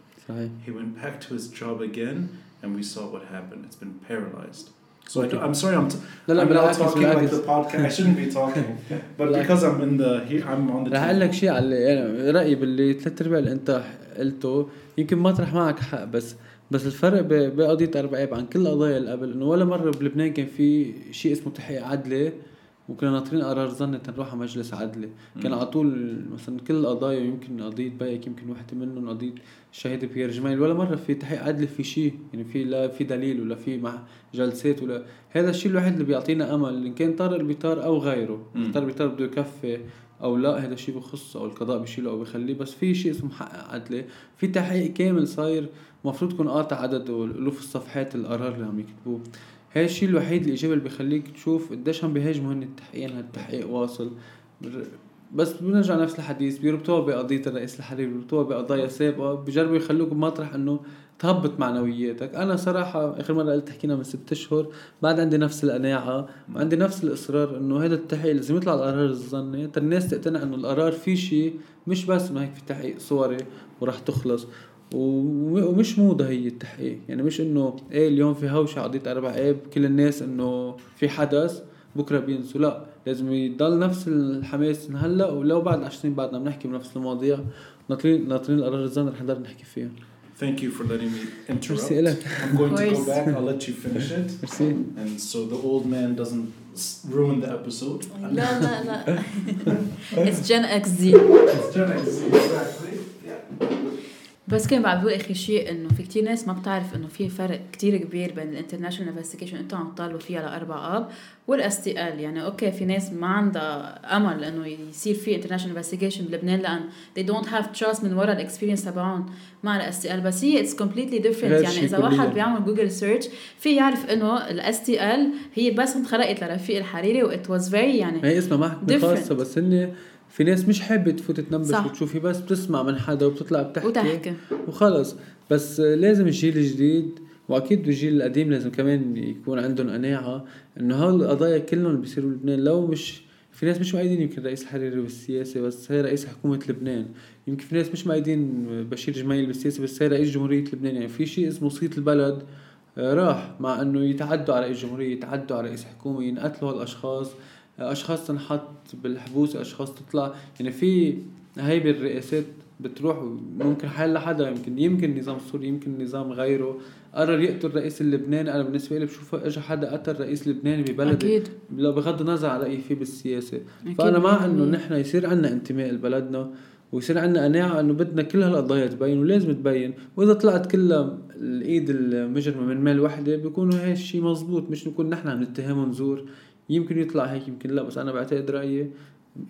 He went back to his job again, and we saw what happened. It's been paralyzed. So I Okay. don't, I'm sorry, I'm, t- لا لا I'm بالعكس talking like the podcast. I shouldn't be talking, *laughs* but because I'm in the here, I'm on the. team. أقول لك شيء على يعني رأيي باللي ثلاث أرباع اللي أنت قلته يمكن ما طرح معك حق بس بس الفرق بقضية أربع عيب عن كل القضايا اللي قبل إنه ولا مرة بلبنان كان في شيء اسمه تحقيق عدلي وكنا ناطرين قرار ظني تنروح على مجلس عدلي كان على طول مثلا كل القضايا يمكن قضية بيك يمكن وحده منهم قضية الشهيد بيير جميل ولا مرة في تحقيق عدلي في شيء يعني في لا في دليل ولا في مع جلسات ولا هذا الشيء الوحيد اللي بيعطينا أمل إن كان طارق البيطار أو غيره. مم. طارق البيطار بده يكفي أو لا هذا الشيء بخص أو القضاء بيشيله أو بيخليه بس في شيء اسمه محقق عدلي في تحقيق كامل صاير المفروض يكون قاطع عدد والوف الصفحات القرار اللي عم يكتبوه. هاي الشيء الوحيد الإيجابي اللي بيخليك تشوف قديش عم بيهاجموا هن التحقيقين هالتحقيق واصل. بس بنرجع نفس الحديث بيربطوها بقضية الرئيس الحريري بيربطوها بقضايا سابقة بجربوا يخلوك بمطرح إنه تهبط معنوياتك. أنا صراحة آخر مرة قلت حكينا من ست أشهر بعد عندي نفس القناعة وعندي نفس الإصرار إنه هذا التحقيق لازم يطلع القرار الظني. الناس تقتنع إنه القرار في شيء مش بس إنه هيك في تحقيق صوري وراح تخلص. ومش موضة هي التحقيق. يعني مش إنه إيه اليوم في هوشة قضية أربع عيب كل الناس إنه في حدث بكرة بينسوا. لا. لازم يضل نفس الحماس من هلا ولو بعد 10 سنين بعدنا بنحكي بنفس المواضيع ناطرين ناطرين القرار الظني رح نقدر نحكي فيها Thank you for letting me interrupt. merci لك I'm going to go back. I'll let you finish it, merci and so the old man doesn't ruin the episode. لا لا لا It's Gen X Z It's Gen X, exactly. بس كان بعد بقول آخر شيء إنه في كتير ناس ما بتعرف إنه في فرق كتير كبير بين ال international investigation أنتم عم تطالبوا فيها لأربع آب وال STL يعني okay في ناس ما عندها أمل إنه يصير في international investigation بلبنان لأن they don't have trust من ورا ال experience تبعهم مع ال STL بس هي it's completely different يعني إذا. واحد بيعمل Google search فيه يعرف إنه ال STL هي بس انخلقت لرفيق الحريري و it was very يعني هي اسمها Different. خاصة بس هن في ناس مش حابة تفوت تنبش صح. وتشوفي بس بتسمع من حدا وبتطلع بتحكي وتحكي. وخلص. بس لازم الجيل الجديد وأكيد الجيل القديم لازم كمان يكون عندهم قناعة إنه هول القضايا كلهم اللي بيصيروا بلبنان لو مش في ناس مش مؤيدين يمكن رئيس الحريري بالسياسة بس هي رئيس حكومة لبنان. يمكن في ناس مش مؤيدين بشير جميل بالسياسة بس هي رئيس جمهورية لبنان. يعني في شيء اسمه صيت البلد آه، راح مع إنه يتعدوا على رئيس جمهورية يتعدوا على رئيس حكومة ينقتلوا هالأشخاص. أشخاص تنحط بالحبوس أشخاص تطلع. يعني في هاي بالرئاسات بتروح ممكن حال لحدا يمكن يمكن النظام السوري يمكن النظام غيره. قرر يقتل رئيس اللبناني. أنا بالنسبة لي بشوف اجى حدا قتل رئيس لبناني ببلدي أكيد. لو بغض النظر على رأيي فيه بالسياسة. أكيد. فأنا مع إنه. نحن يصير عندنا انتماء لبلدنا ويصير عندنا قناعة إنه بدنا كل هالقضايا تبين ولازم تبين. وإذا طلعت كلها الإيد المجرمة من مال وحدة بيكونوا هاي الشيء مزبوط. مش نكون نحن عم نتهمهم زور. يمكن يطلع هيك يمكن لا بس أنا بعتقد رأيي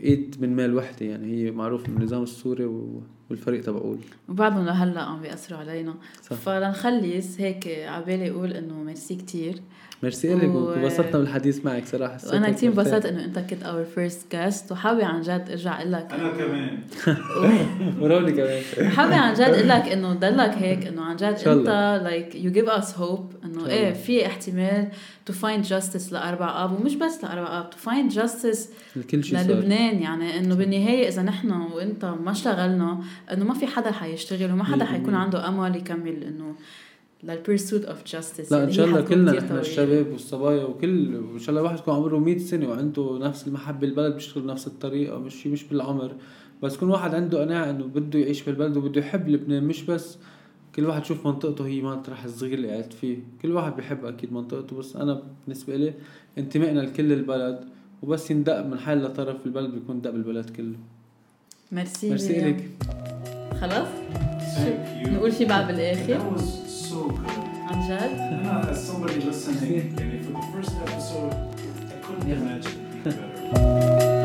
إيد من مال وحدة يعني هي معروف من النظام السوري و- والفريق تبعول وبعدهم لهلا عم بيأثروا علينا صح. فلنخلص هيك عبالي أقول إنه ميرسي كتير ميرسي لك و- وانبسطنا بالحديث معك صراحة وأنا كثير. انبسطت إنه أنت كنت our first guest وحابه عن جد أرجع أقول لك أنا كمان. *laughs* *laughs* وروني كمان حابه عن جد أقول لك *laughs* إنه ضلك هيك إنه عن جد أنت. like you give us hope إنه إيه. في احتمال to find justice لأربع آب ومش بس لأربع آب تو فايند جاستس الكل شيء صار للبنان يعني إنه بالنهاية إذا نحن وإنت ما اشتغلنا إنه ما في حدا حيشتغل وما حدا حيكون. عنده أمل يكمل إنه لل pursuit of justice لا إن شاء الله كلنا نحن الشباب والصبايا وكل وإن شاء الله الواحد يكون عمره 100 سنة وعنده نفس المحبة البلد بيشتغل بنفس الطريقة مش شيء مش بالعمر. بس يكون واحد عنده قناعة إنه بده يعيش بالبلد وبده يحب لبنان مش بس كل واحد يشوف منطقته هي مطرح الصغير اللي قاعد فيه. كل واحد بيحب أكيد منطقته. بس أنا بالنسبة لي انتمائنا لكل البلد وبس يندق من حال لطرف البلد بيكون دق بالبلد كله. merci merci. لك خلاص. نقول شي بعد بالاخر. عن جد أنا as somebody listening, يعني for the first episode, I couldn't imagine being better.